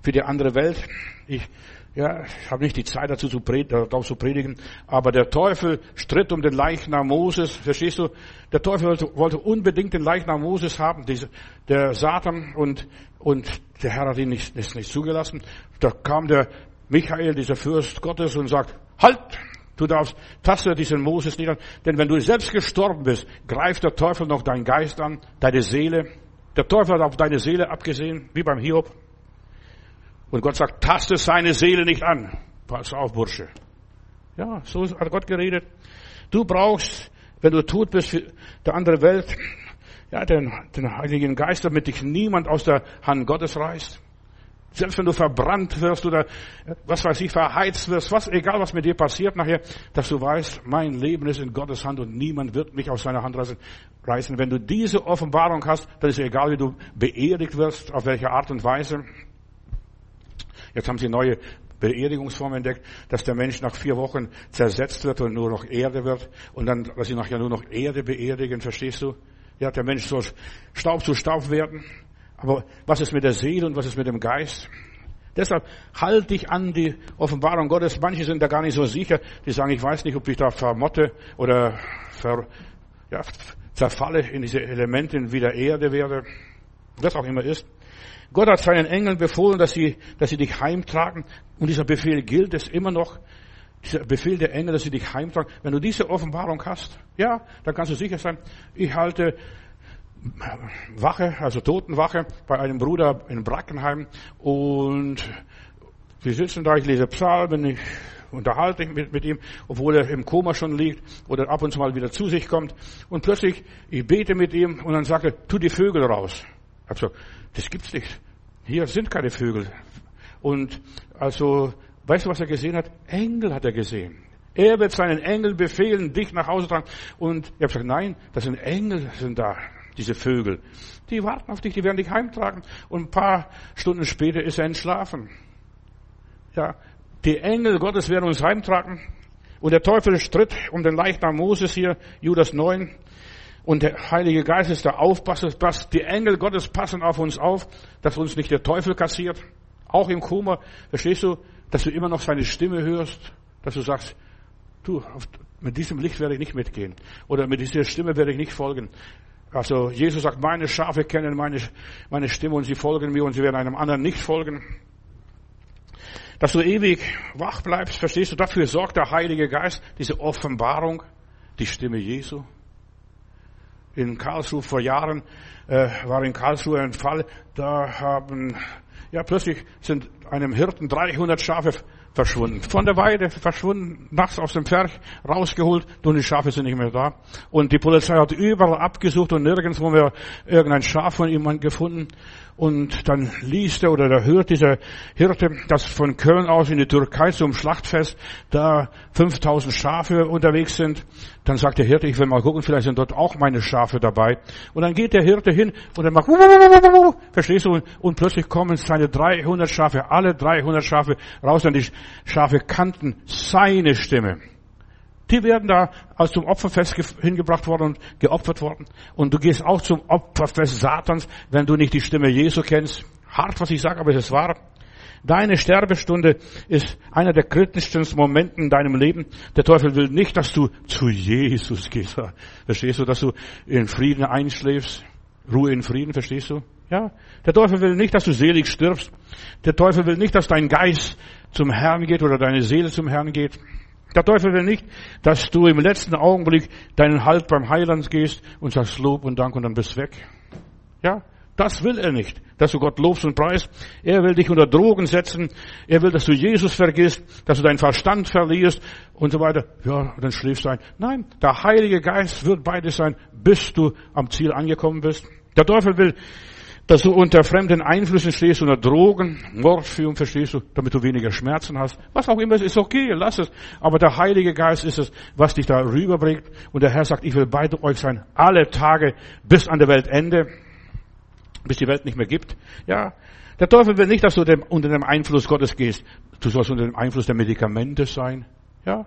für die andere Welt. Ich ja, ich habe nicht die Zeit dazu zu predigen, zu predigen, aber der Teufel stritt um den Leichnam Moses. Verstehst du? Der Teufel wollte, wollte unbedingt den Leichnam Moses haben, diese, der Satan und und der Herr hat ihn nicht, ist nicht zugelassen. Da kam der Michael, dieser Fürst Gottes, und sagt: Halt! Du darfst taste diesen Moses nicht an, denn wenn du selbst gestorben bist, greift der Teufel noch deinen Geist an, deine Seele. Der Teufel hat auf deine Seele abgesehen, wie beim Hiob. Und Gott sagt, taste seine Seele nicht an. Pass auf, Bursche. Ja, so hat Gott geredet. Du brauchst, wenn du tot bist für der andere Welt, ja, den, den Heiligen Geist, damit dich niemand aus der Hand Gottes reißt. Selbst wenn du verbrannt wirst oder was weiß ich, verheizt wirst, was, egal was mit dir passiert nachher, dass du weißt, mein Leben ist in Gottes Hand und niemand wird mich aus seiner Hand reißen. Wenn du diese Offenbarung hast, dann ist es egal, wie du beerdigt wirst, auf welche Art und Weise. Jetzt haben sie neue Beerdigungsform entdeckt, dass der Mensch nach vier Wochen zersetzt wird und nur noch Erde wird und dann, dass sie nachher nur noch Erde beerdigen, verstehst du? Ja, der Mensch soll Staub zu Staub werden. Aber was ist mit der Seele und was ist mit dem Geist? Deshalb halte dich an die Offenbarung Gottes. Manche sind da gar nicht so sicher. Die sagen, ich weiß nicht, ob ich da vermotte oder ver, ja, zerfalle in diese Elemente, wie der Erde werde. Was auch immer ist. Gott hat seinen Engeln befohlen, dass sie, dass sie dich heimtragen. Und dieser Befehl gilt es immer noch. Dieser Befehl der Engel, dass sie dich heimtragen. Wenn du diese Offenbarung hast, ja, dann kannst du sicher sein, ich halte Wache, also Totenwache bei einem Bruder in Brackenheim und wir sitzen da, ich lese Psalmen, ich unterhalte mich mit, mit ihm, obwohl er im Koma schon liegt oder ab und zu mal wieder zu sich kommt und plötzlich, ich bete mit ihm und dann sagt er, tu die Vögel raus. Ich hab so, das gibt's nicht. Hier sind keine Vögel. Und also, weißt du, was er gesehen hat? Engel hat er gesehen. Er wird seinen Engel befehlen, dich nach Hause tragen. Und ich habe gesagt, nein, das sind Engel, sind da, diese Vögel. Die warten auf dich, die werden dich heimtragen. Und ein paar Stunden später ist er entschlafen. Ja, die Engel Gottes werden uns heimtragen. Und der Teufel stritt um den Leichnam Moses hier, Judas 9. Und der Heilige Geist ist der Aufpasser, die Engel Gottes passen auf uns auf, dass uns nicht der Teufel kassiert. Auch im Koma, verstehst du, dass du immer noch seine Stimme hörst, dass du sagst, du, mit diesem Licht werde ich nicht mitgehen. Oder mit dieser Stimme werde ich nicht folgen. Also Jesus sagt, meine Schafe kennen meine, meine Stimme und sie folgen mir und sie werden einem anderen nicht folgen. Dass du ewig wach bleibst, verstehst du, dafür sorgt der Heilige Geist, diese Offenbarung, die Stimme Jesu in Karlsruhe vor Jahren äh, war in Karlsruhe ein Fall, da haben ja plötzlich sind einem Hirten 300 Schafe verschwunden. Von der Weide verschwunden, nachts aus dem Pferd rausgeholt, und die Schafe sind nicht mehr da. Und die Polizei hat überall abgesucht und nirgends wo wir irgendein Schaf von jemandem gefunden. Und dann liest er oder da hört dieser Hirte, dass von Köln aus in die Türkei zum Schlachtfest da 5000 Schafe unterwegs sind. Dann sagt der Hirte, ich will mal gucken, vielleicht sind dort auch meine Schafe dabei. Und dann geht der Hirte hin und er macht, verstehst du? Und plötzlich kommen seine 300 Schafe, alle 300 Schafe raus und die Schafe kannten seine Stimme. Die werden da als zum Opferfest hingebracht worden und geopfert worden. Und du gehst auch zum Opferfest Satans, wenn du nicht die Stimme Jesu kennst. Hart, was ich sage, aber es ist wahr. Deine Sterbestunde ist einer der kritischsten Momente in deinem Leben. Der Teufel will nicht, dass du zu Jesus gehst. Verstehst du, dass du in Frieden einschläfst? Ruhe in Frieden, verstehst du? Ja. Der Teufel will nicht, dass du selig stirbst. Der Teufel will nicht, dass dein Geist zum Herrn geht oder deine Seele zum Herrn geht. Der Teufel will nicht, dass du im letzten Augenblick deinen Halt beim Heiland gehst und sagst Lob und Dank und dann bist weg. Ja, das will er nicht, dass du Gott lobst und preist. Er will dich unter Drogen setzen. Er will, dass du Jesus vergisst, dass du deinen Verstand verlierst und so weiter. Ja, dann schläfst du ein. Nein, der Heilige Geist wird beides sein, bis du am Ziel angekommen bist. Der Teufel will, dass du unter fremden Einflüssen stehst, unter Drogen, Morphium, verstehst du, damit du weniger Schmerzen hast. Was auch immer, ist okay, lass es. Aber der Heilige Geist ist es, was dich da rüberbringt. Und der Herr sagt, ich will bei euch sein, alle Tage bis an der Weltende, bis die Welt nicht mehr gibt. Ja. Der Teufel will nicht, dass du unter dem Einfluss Gottes gehst. Du sollst unter dem Einfluss der Medikamente sein. Ja.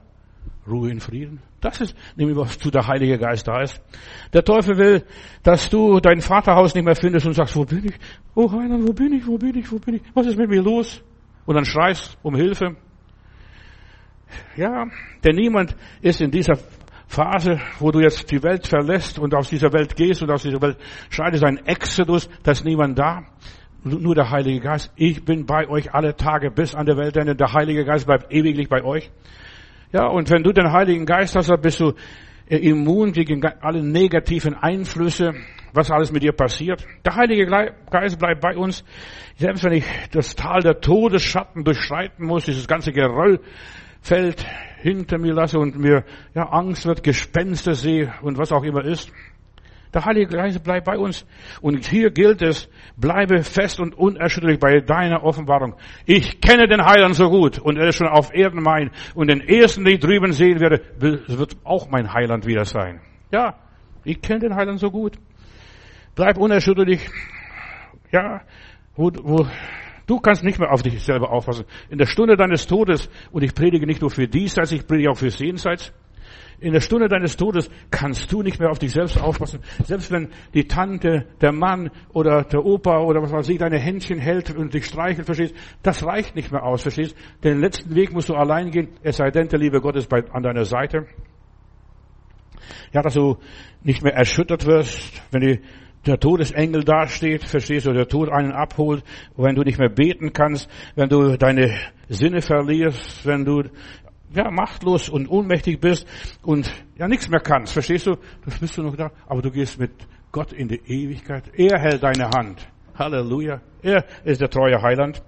Ruhe in Frieden. Das ist nämlich, was zu der Heilige Geist da ist. Der Teufel will, dass du dein Vaterhaus nicht mehr findest und sagst, wo bin ich? Oh Heiland, wo bin ich? Wo bin ich? Wo bin ich? Was ist mit mir los? Und dann schreist um Hilfe. Ja, denn niemand ist in dieser Phase, wo du jetzt die Welt verlässt und aus dieser Welt gehst und aus dieser Welt scheidest, ein Exodus, da ist niemand da. Nur der Heilige Geist. Ich bin bei euch alle Tage bis an der Weltende. Der Heilige Geist bleibt ewiglich bei euch. Ja, und wenn du den Heiligen Geist hast, dann bist du äh, immun gegen alle negativen Einflüsse, was alles mit dir passiert. Der Heilige Geist bleibt bei uns. Selbst wenn ich das Tal der Todesschatten durchschreiten muss, dieses ganze Geröllfeld hinter mir lasse und mir ja, Angst wird, Gespenster sehe und was auch immer ist. Der Heilige Geist bleibt bei uns. Und hier gilt es, bleibe fest und unerschütterlich bei deiner Offenbarung. Ich kenne den Heiland so gut und er ist schon auf Erden mein. Und den ersten, den ich drüben sehen werde, wird auch mein Heiland wieder sein. Ja, ich kenne den Heiland so gut. Bleib unerschütterlich. Ja, wo, wo, du kannst nicht mehr auf dich selber aufpassen. In der Stunde deines Todes, und ich predige nicht nur für diesseits, ich predige auch für jenseits, in der Stunde deines Todes kannst du nicht mehr auf dich selbst aufpassen. Selbst wenn die Tante, der Mann oder der Opa oder was weiß ich, deine Händchen hält und dich streichelt, verstehst, das reicht nicht mehr aus, verstehst. Den letzten Weg musst du allein gehen, es sei denn, der liebe Gott ist bei, an deiner Seite. Ja, dass du nicht mehr erschüttert wirst, wenn die der Todesengel dasteht, verstehst du, der Tod einen abholt, wenn du nicht mehr beten kannst, wenn du deine Sinne verlierst, wenn du ja, machtlos und ohnmächtig bist und ja nichts mehr kannst, verstehst du? Das bist du noch da, aber du gehst mit Gott in die Ewigkeit. Er hält deine Hand. Halleluja. Er ist der treue Heiland.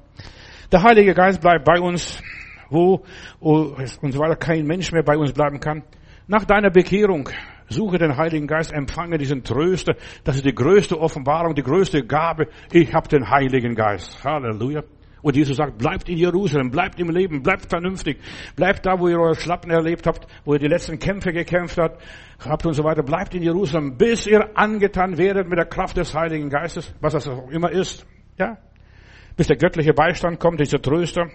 Der Heilige Geist bleibt bei uns, wo und so weiter kein Mensch mehr bei uns bleiben kann. Nach deiner Bekehrung suche den Heiligen Geist, empfange diesen Tröster. Das ist die größte Offenbarung, die größte Gabe. Ich habe den Heiligen Geist. Halleluja. Und Jesus sagt, bleibt in Jerusalem, bleibt im Leben, bleibt vernünftig, bleibt da, wo ihr eure Schlappen erlebt habt, wo ihr die letzten Kämpfe gekämpft habt, habt und so weiter, bleibt in Jerusalem, bis ihr angetan werdet mit der Kraft des Heiligen Geistes, was das auch immer ist, ja? Bis der göttliche Beistand kommt, dieser Tröster.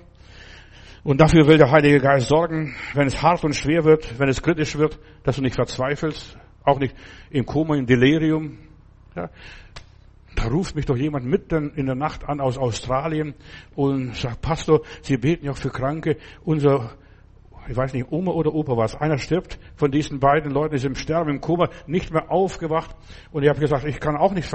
Und dafür will der Heilige Geist sorgen, wenn es hart und schwer wird, wenn es kritisch wird, dass du nicht verzweifelst, auch nicht im Koma, im Delirium, ja? Da ruft mich doch jemand mitten in der Nacht an aus Australien und sagt, Pastor, Sie beten ja für Kranke. Unser ich weiß nicht, Oma oder Opa war es. Einer stirbt von diesen beiden Leuten, ist im Sterben, im Koma, nicht mehr aufgewacht. Und ich habe gesagt, ich kann auch nicht,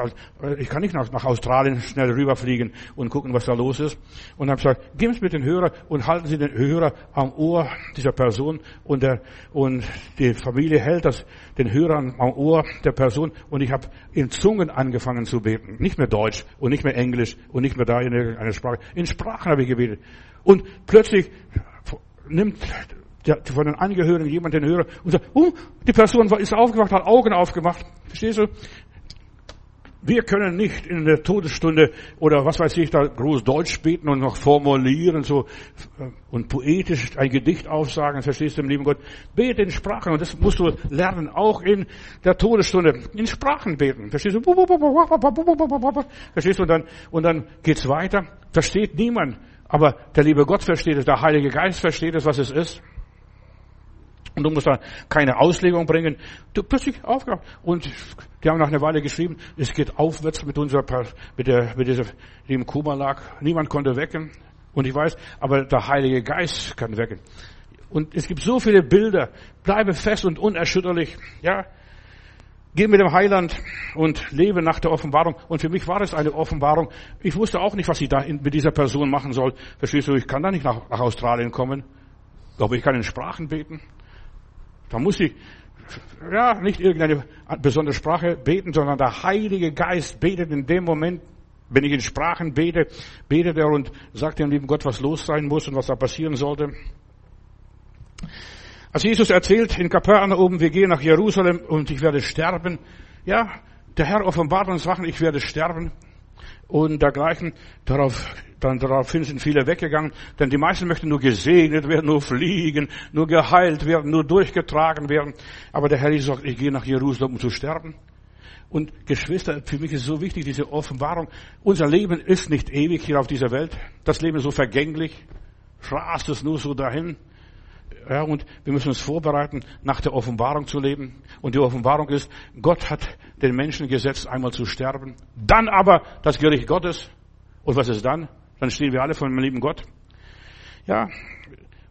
ich kann nicht nach, nach Australien schnell rüberfliegen und gucken, was da los ist. Und habe gesagt, geben Sie mir den Hörer und halten Sie den Hörer am Ohr dieser Person. Und, der, und die Familie hält das, den Hörer am Ohr der Person. Und ich habe in Zungen angefangen zu beten. Nicht mehr Deutsch und nicht mehr Englisch und nicht mehr da in irgendeiner Sprache. In Sprachen habe ich gebetet. Und plötzlich nimmt der, von den Angehörigen jemand den Hörer und sagt, oh, die Person ist aufgewacht, hat Augen aufgemacht. Verstehst du? Wir können nicht in der Todesstunde oder was weiß ich da groß Deutsch beten und noch formulieren so und poetisch ein Gedicht aufsagen, verstehst du, im lieben Gott? Bete in Sprachen und das musst du lernen, auch in der Todesstunde in Sprachen beten. Verstehst du? Verstehst du? Und dann, und dann geht's weiter. Versteht niemand. Aber der liebe Gott versteht es, der Heilige Geist versteht es, was es ist. Und du musst da keine Auslegung bringen. Du plötzlich aufgehört. Und die haben nach einer Weile geschrieben, es geht aufwärts mit unserer, mit der, mit dieser, die im Koma lag. Niemand konnte wecken. Und ich weiß, aber der Heilige Geist kann wecken. Und es gibt so viele Bilder. Bleibe fest und unerschütterlich. Ja. Geh mit dem Heiland und lebe nach der Offenbarung. Und für mich war es eine Offenbarung. Ich wusste auch nicht, was ich da mit dieser Person machen soll. Verstehst du, ich kann da nicht nach, nach Australien kommen. Aber ich kann in Sprachen beten. Da muss ich, ja, nicht irgendeine besondere Sprache beten, sondern der Heilige Geist betet in dem Moment, wenn ich in Sprachen bete, betet er und sagt dem lieben Gott, was los sein muss und was da passieren sollte. Als Jesus erzählt in Kapernaum, wir gehen nach Jerusalem und ich werde sterben, ja, der Herr offenbart uns Sachen, ich werde sterben und dergleichen. Darauf, dann daraufhin sind viele weggegangen, denn die meisten möchten nur gesegnet werden, nur fliegen, nur geheilt werden, nur durchgetragen werden. Aber der Herr Jesus sagt, ich gehe nach Jerusalem, um zu sterben. Und Geschwister, für mich ist so wichtig, diese Offenbarung. Unser Leben ist nicht ewig hier auf dieser Welt. Das Leben ist so vergänglich. Rast es nur so dahin. Ja, und wir müssen uns vorbereiten, nach der Offenbarung zu leben. Und die Offenbarung ist, Gott hat den Menschen gesetzt, einmal zu sterben. Dann aber das Gericht Gottes. Und was ist dann? Dann stehen wir alle vor dem lieben Gott. Ja,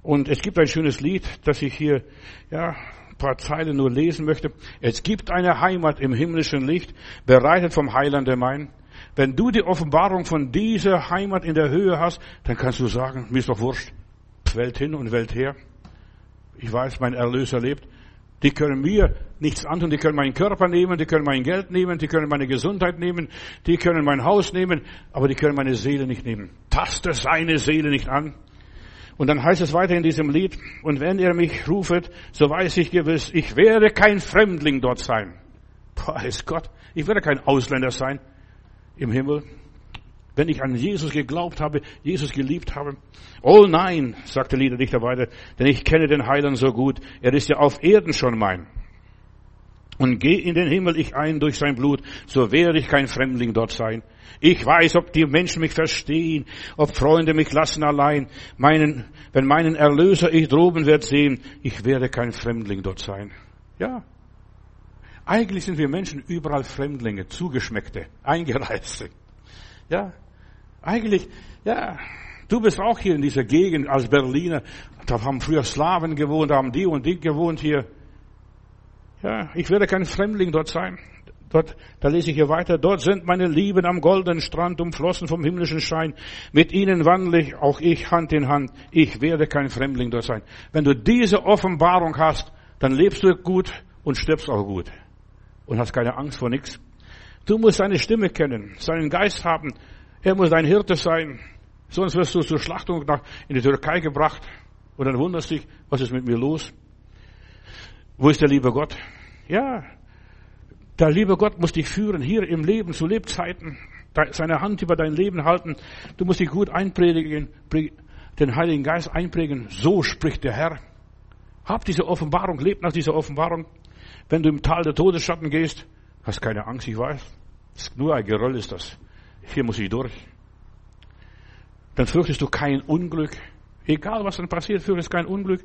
und es gibt ein schönes Lied, das ich hier, ja, ein paar Zeilen nur lesen möchte. Es gibt eine Heimat im himmlischen Licht, bereitet vom Heilande mein. Wenn du die Offenbarung von dieser Heimat in der Höhe hast, dann kannst du sagen, mir ist doch wurscht, Welt hin und Welt her ich weiß, mein Erlöser lebt, die können mir nichts antun, die können meinen Körper nehmen, die können mein Geld nehmen, die können meine Gesundheit nehmen, die können mein Haus nehmen, aber die können meine Seele nicht nehmen. Taste seine Seele nicht an. Und dann heißt es weiter in diesem Lied, und wenn er mich rufet, so weiß ich gewiss, ich werde kein Fremdling dort sein. Preis Gott, ich werde kein Ausländer sein im Himmel. Wenn ich an Jesus geglaubt habe, Jesus geliebt habe. Oh nein, sagte Liederdichter weiter, denn ich kenne den Heiland so gut. Er ist ja auf Erden schon mein. Und geh in den Himmel ich ein durch sein Blut, so werde ich kein Fremdling dort sein. Ich weiß, ob die Menschen mich verstehen, ob Freunde mich lassen allein. Meinen, wenn meinen Erlöser ich droben wird sehen, ich werde kein Fremdling dort sein. Ja. Eigentlich sind wir Menschen überall Fremdlinge, Zugeschmeckte, Eingereiste. Ja. Eigentlich, ja, du bist auch hier in dieser Gegend als Berliner. Da haben früher Slawen gewohnt, da haben die und die gewohnt hier. Ja, ich werde kein Fremdling dort sein. Dort, da lese ich hier weiter. Dort sind meine Lieben am goldenen Strand umflossen vom himmlischen Schein. Mit ihnen wandle ich, auch ich Hand in Hand. Ich werde kein Fremdling dort sein. Wenn du diese Offenbarung hast, dann lebst du gut und stirbst auch gut. Und hast keine Angst vor nichts. Du musst seine Stimme kennen, seinen Geist haben, er muss dein Hirte sein. Sonst wirst du zur Schlachtung nach, in die Türkei gebracht. Und dann wunderst dich, was ist mit mir los? Wo ist der liebe Gott? Ja, der liebe Gott muss dich führen, hier im Leben, zu Lebzeiten, seine Hand über dein Leben halten. Du musst dich gut einpredigen, den Heiligen Geist einprägen. So spricht der Herr. Hab diese Offenbarung, leb nach dieser Offenbarung. Wenn du im Tal der Todesschatten gehst, hast keine Angst, ich weiß. Nur ein Geröll ist das. Hier muss ich durch. Dann fürchtest du kein Unglück. Egal was dann passiert, fürchtest kein Unglück.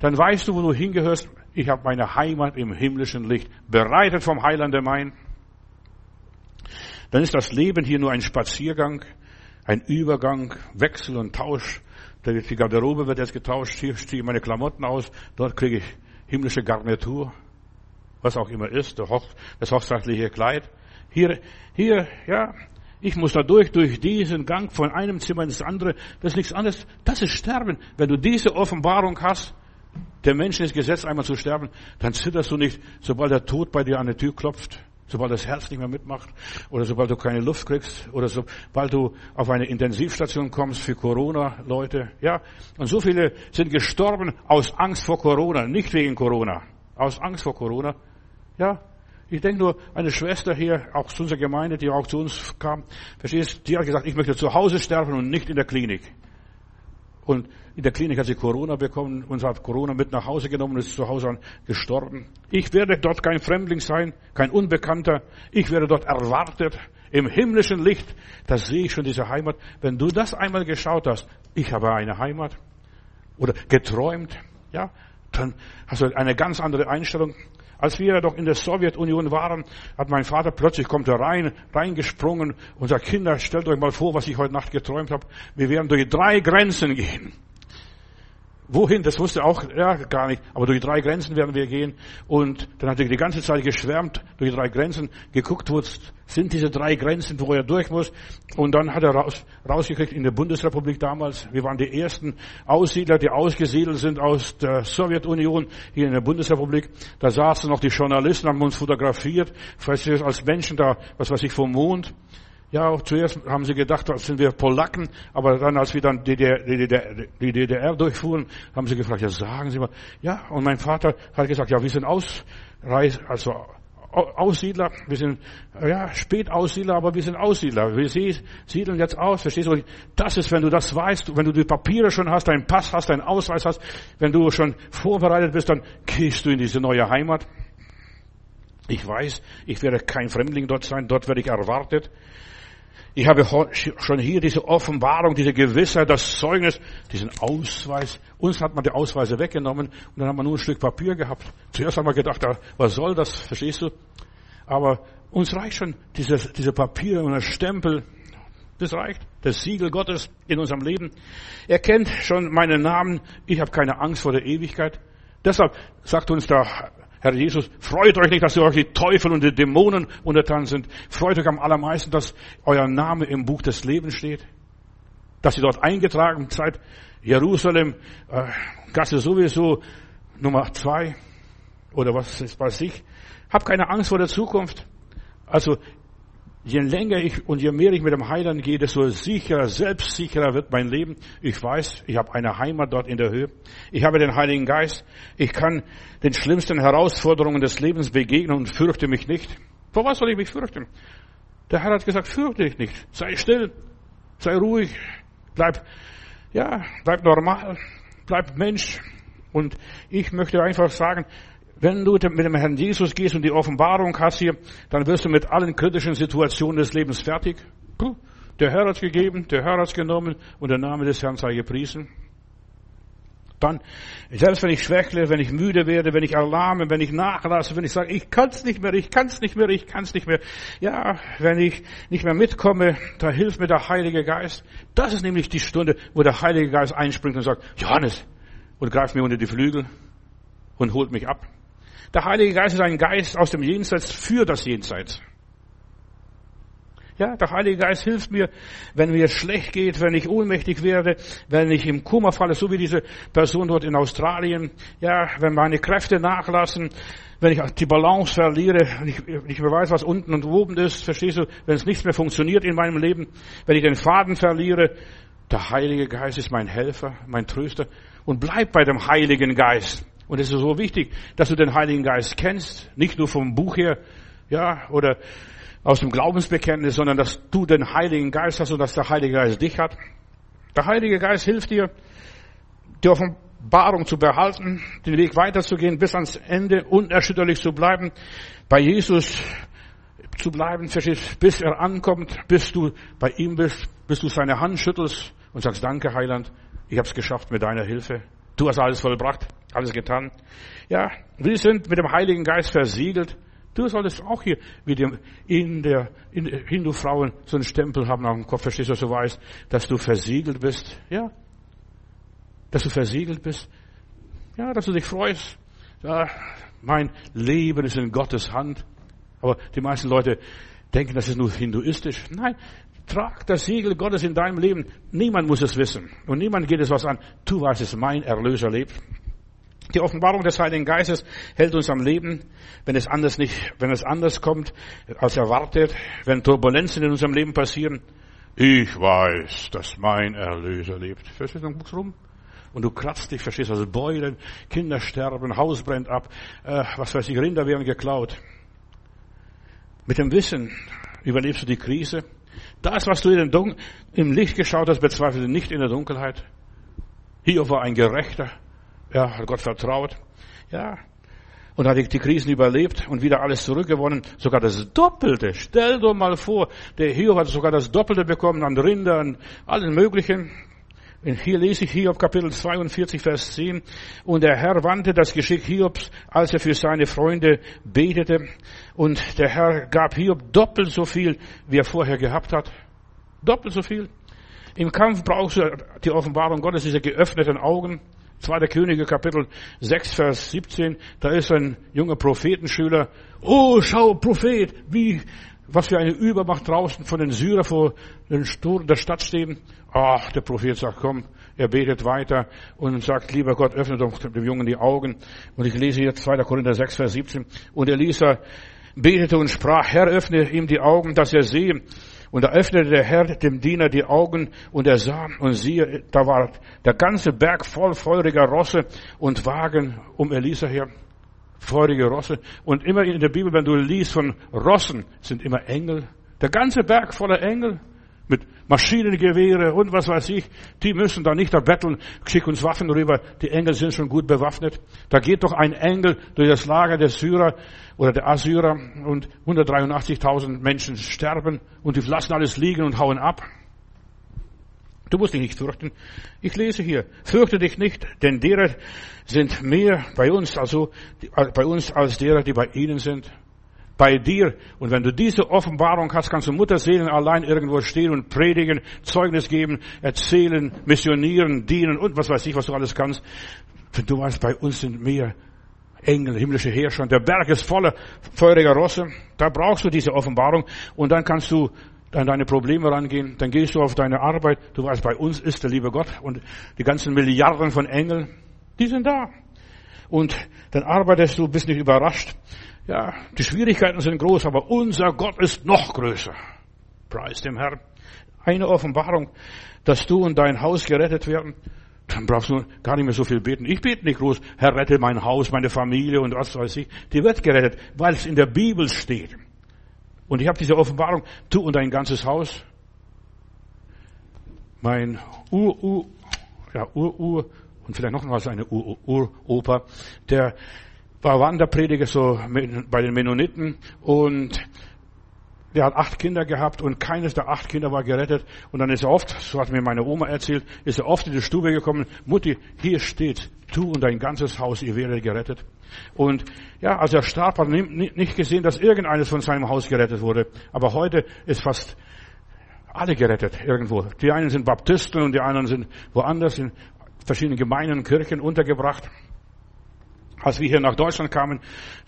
Dann weißt du, wo du hingehörst. Ich habe meine Heimat im himmlischen Licht, bereitet vom Heilande mein. Dann ist das Leben hier nur ein Spaziergang, ein Übergang, Wechsel und Tausch. Die Garderobe wird jetzt getauscht. Hier ich meine Klamotten aus. Dort kriege ich himmlische Garnitur. Was auch immer ist, das hochzeitliche Kleid. Hier, hier, ja, ich muss da durch, durch diesen Gang von einem Zimmer ins andere. Das ist nichts anderes. Das ist Sterben. Wenn du diese Offenbarung hast, der Mensch ist gesetzt, einmal zu sterben, dann zitterst du nicht, sobald der Tod bei dir an die Tür klopft. sobald das Herz nicht mehr mitmacht oder sobald du keine Luft kriegst oder sobald du auf eine Intensivstation kommst für Corona-Leute. Ja, und so viele sind gestorben aus Angst vor Corona, nicht wegen Corona, aus Angst vor Corona. Ja, ich denke nur, eine Schwester hier, auch zu unserer Gemeinde, die auch zu uns kam, verstehst, die hat gesagt, ich möchte zu Hause sterben und nicht in der Klinik. Und in der Klinik hat sie Corona bekommen und hat Corona mit nach Hause genommen und ist zu Hause gestorben. Ich werde dort kein Fremdling sein, kein Unbekannter. Ich werde dort erwartet im himmlischen Licht. Da sehe ich schon diese Heimat. Wenn du das einmal geschaut hast, ich habe eine Heimat oder geträumt, ja, dann hast du eine ganz andere Einstellung. Als wir doch in der Sowjetunion waren, hat mein Vater plötzlich kommt er rein, reingesprungen und sagt, Kinder, stellt euch mal vor, was ich heute Nacht geträumt habe. Wir werden durch drei Grenzen gehen. Wohin, das wusste auch ja, gar nicht. Aber durch drei Grenzen werden wir gehen. Und dann hat er die ganze Zeit geschwärmt, durch drei Grenzen, geguckt, wo sind diese drei Grenzen, wo er durch muss. Und dann hat er raus, rausgekriegt in der Bundesrepublik damals. Wir waren die ersten Aussiedler, die ausgesiedelt sind aus der Sowjetunion hier in der Bundesrepublik. Da saßen noch die Journalisten, haben uns fotografiert, als Menschen da, was weiß ich, vom Mond. Ja, zuerst haben sie gedacht, das sind wir Polacken, aber dann, als wir dann die DDR, die DDR, die DDR durchfuhren, haben sie gefragt, ja, sagen Sie mal, ja, und mein Vater hat gesagt, ja, wir sind Ausreis, also Aussiedler, wir sind, ja, Spätaussiedler, aber wir sind Aussiedler. Wir siedeln jetzt aus, verstehst du? Das ist, wenn du das weißt, wenn du die Papiere schon hast, deinen Pass hast, deinen Ausweis hast, wenn du schon vorbereitet bist, dann gehst du in diese neue Heimat. Ich weiß, ich werde kein Fremdling dort sein, dort werde ich erwartet. Ich habe schon hier diese Offenbarung, diese Gewissheit, das Zeugnis, diesen Ausweis. Uns hat man die Ausweise weggenommen und dann haben wir nur ein Stück Papier gehabt. Zuerst haben wir gedacht, was soll das, verstehst du? Aber uns reicht schon diese, diese Papiere und der Stempel. Das reicht. Das Siegel Gottes in unserem Leben. Er kennt schon meinen Namen. Ich habe keine Angst vor der Ewigkeit. Deshalb sagt uns der Herr Jesus, freut euch nicht, dass ihr euch die Teufel und die Dämonen untertan sind. Freut euch am allermeisten, dass euer Name im Buch des Lebens steht. Dass ihr dort eingetragen seid. Jerusalem, äh, Gasse sowieso, Nummer zwei. Oder was ist weiß ich. Hab keine Angst vor der Zukunft. Also, Je länger ich und je mehr ich mit dem Heiland gehe, desto sicherer, selbstsicherer wird mein Leben. Ich weiß, ich habe eine Heimat dort in der Höhe. Ich habe den Heiligen Geist. Ich kann den schlimmsten Herausforderungen des Lebens begegnen und fürchte mich nicht. Vor was soll ich mich fürchten? Der Herr hat gesagt, fürchte dich nicht. Sei still. Sei ruhig. Bleib, ja, bleib normal. Bleib Mensch. Und ich möchte einfach sagen, wenn du mit dem Herrn Jesus gehst und die Offenbarung hast hier, dann wirst du mit allen kritischen Situationen des Lebens fertig. Der Herr hat gegeben, der Herr hat genommen und der Name des Herrn sei gepriesen. Dann, selbst wenn ich schwächle, wenn ich müde werde, wenn ich erlahme, wenn ich nachlasse, wenn ich sage, ich kann's nicht mehr, ich kann's nicht mehr, ich kann's nicht mehr. Ja, wenn ich nicht mehr mitkomme, da hilft mir der Heilige Geist. Das ist nämlich die Stunde, wo der Heilige Geist einspringt und sagt, Johannes, und greift mir unter die Flügel und holt mich ab. Der Heilige Geist ist ein Geist aus dem Jenseits für das Jenseits. Ja, der Heilige Geist hilft mir, wenn mir schlecht geht, wenn ich ohnmächtig werde, wenn ich im Kummer falle, so wie diese Person dort in Australien. Ja, wenn meine Kräfte nachlassen, wenn ich die Balance verliere, ich nicht mehr weiß, was unten und oben ist, verstehst du, wenn es nichts mehr funktioniert in meinem Leben, wenn ich den Faden verliere, der Heilige Geist ist mein Helfer, mein Tröster und bleib bei dem Heiligen Geist. Und es ist so wichtig, dass du den Heiligen Geist kennst, nicht nur vom Buch her, ja, oder aus dem Glaubensbekenntnis, sondern dass du den Heiligen Geist hast und dass der Heilige Geist dich hat. Der Heilige Geist hilft dir, die Offenbarung zu behalten, den Weg weiterzugehen, bis ans Ende unerschütterlich zu bleiben, bei Jesus zu bleiben, bis er ankommt, bis du bei ihm bist, bis du seine Hand schüttelst und sagst, danke Heiland, ich habe es geschafft mit deiner Hilfe. Du hast alles vollbracht, alles getan. Ja, wir sind mit dem Heiligen Geist versiegelt. Du solltest auch hier wie dem, in der in Hindu-Frauen so einen Stempel haben auf dem Kopf, verstehst du, dass du weißt, dass du versiegelt bist. Ja, dass du versiegelt bist. Ja, dass du dich freust. Ja, mein Leben ist in Gottes Hand. Aber die meisten Leute denken, das ist nur hinduistisch. Nein, Trag das Siegel Gottes in deinem Leben. Niemand muss es wissen. Und niemand geht es was an. Du weißt es, mein Erlöser lebt. Die Offenbarung des Heiligen Geistes hält uns am Leben, wenn es anders nicht, wenn es anders kommt als erwartet, wenn Turbulenzen in unserem Leben passieren. Ich weiß, dass mein Erlöser lebt. Verstehst du, dann guckst rum. Und du kratzt dich, verstehst du, also Beulen, Kinder sterben, Haus brennt ab, äh, was weiß ich, Rinder werden geklaut. Mit dem Wissen überlebst du die Krise. Das, was du im Licht geschaut hast, bezweifle nicht in der Dunkelheit. Hiob war ein Gerechter. Er hat Gott vertraut. Ja. Und hat die Krisen überlebt und wieder alles zurückgewonnen. Sogar das Doppelte. Stell dir mal vor, der Hiob hat sogar das Doppelte bekommen an Rindern, allen möglichen. Hier lese ich Hiob Kapitel 42, Vers 10. Und der Herr wandte das Geschick Hiobs, als er für seine Freunde betete. Und der Herr gab Hiob doppelt so viel, wie er vorher gehabt hat. Doppelt so viel. Im Kampf brauchst du die Offenbarung Gottes, diese geöffneten Augen. Zweiter Könige Kapitel 6, Vers 17. Da ist ein junger Prophetenschüler. Oh, schau, Prophet, wie, was für eine Übermacht draußen von den Syrern vor den Sturm der Stadt stehen. Ach, der Prophet sagt, komm, er betet weiter und sagt, lieber Gott, öffne doch dem Jungen die Augen. Und ich lese jetzt 2. Korinther 6, Vers 17. Und Elisa betete und sprach, Herr, öffne ihm die Augen, dass er sehe. Und da öffnete der Herr dem Diener die Augen und er sah und siehe, da war der ganze Berg voll feuriger Rosse und Wagen um Elisa her. Feurige Rosse. Und immer in der Bibel, wenn du liest von Rossen, sind immer Engel. Der ganze Berg voller Engel mit Maschinengewehre und was weiß ich. Die müssen da nicht da betteln, schick uns Waffen rüber. Die Engel sind schon gut bewaffnet. Da geht doch ein Engel durch das Lager der Syrer oder der Assyrer und 183.000 Menschen sterben und die lassen alles liegen und hauen ab. Du musst dich nicht fürchten. Ich lese hier, fürchte dich nicht, denn derer sind mehr bei uns, also bei uns als derer, die bei ihnen sind bei dir. Und wenn du diese Offenbarung hast, kannst du Mutterseelen allein irgendwo stehen und predigen, Zeugnis geben, erzählen, missionieren, dienen und was weiß ich, was du alles kannst. Wenn du weißt, bei uns sind mehr Engel, himmlische Herrscher der Berg ist voller feuriger Rosse. Da brauchst du diese Offenbarung und dann kannst du an deine Probleme rangehen. Dann gehst du auf deine Arbeit. Du weißt, bei uns ist der liebe Gott und die ganzen Milliarden von Engeln, die sind da. Und dann arbeitest du, bist nicht überrascht. Ja, die Schwierigkeiten sind groß, aber unser Gott ist noch größer. Preis dem Herrn. Eine Offenbarung, dass du und dein Haus gerettet werden. Dann brauchst du gar nicht mehr so viel beten. Ich bete nicht groß, Herr, rette mein Haus, meine Familie und was weiß ich. Die wird gerettet, weil es in der Bibel steht. Und ich habe diese Offenbarung, du und dein ganzes Haus. Mein Ur, Ur, ja, Ur, Ur, und vielleicht noch was, eine Ur, Ur, Uropa, der war Wanderprediger so bei den Mennoniten und der hat acht Kinder gehabt und keines der acht Kinder war gerettet. Und dann ist er oft, so hat mir meine Oma erzählt, ist er oft in die Stube gekommen, Mutti, hier steht, du und dein ganzes Haus, ihr werdet gerettet. Und ja, als er starb, hat er nicht gesehen, dass irgendeines von seinem Haus gerettet wurde. Aber heute ist fast alle gerettet irgendwo. Die einen sind Baptisten und die anderen sind woanders in verschiedenen Gemeinden Kirchen untergebracht. Als wir hier nach Deutschland kamen,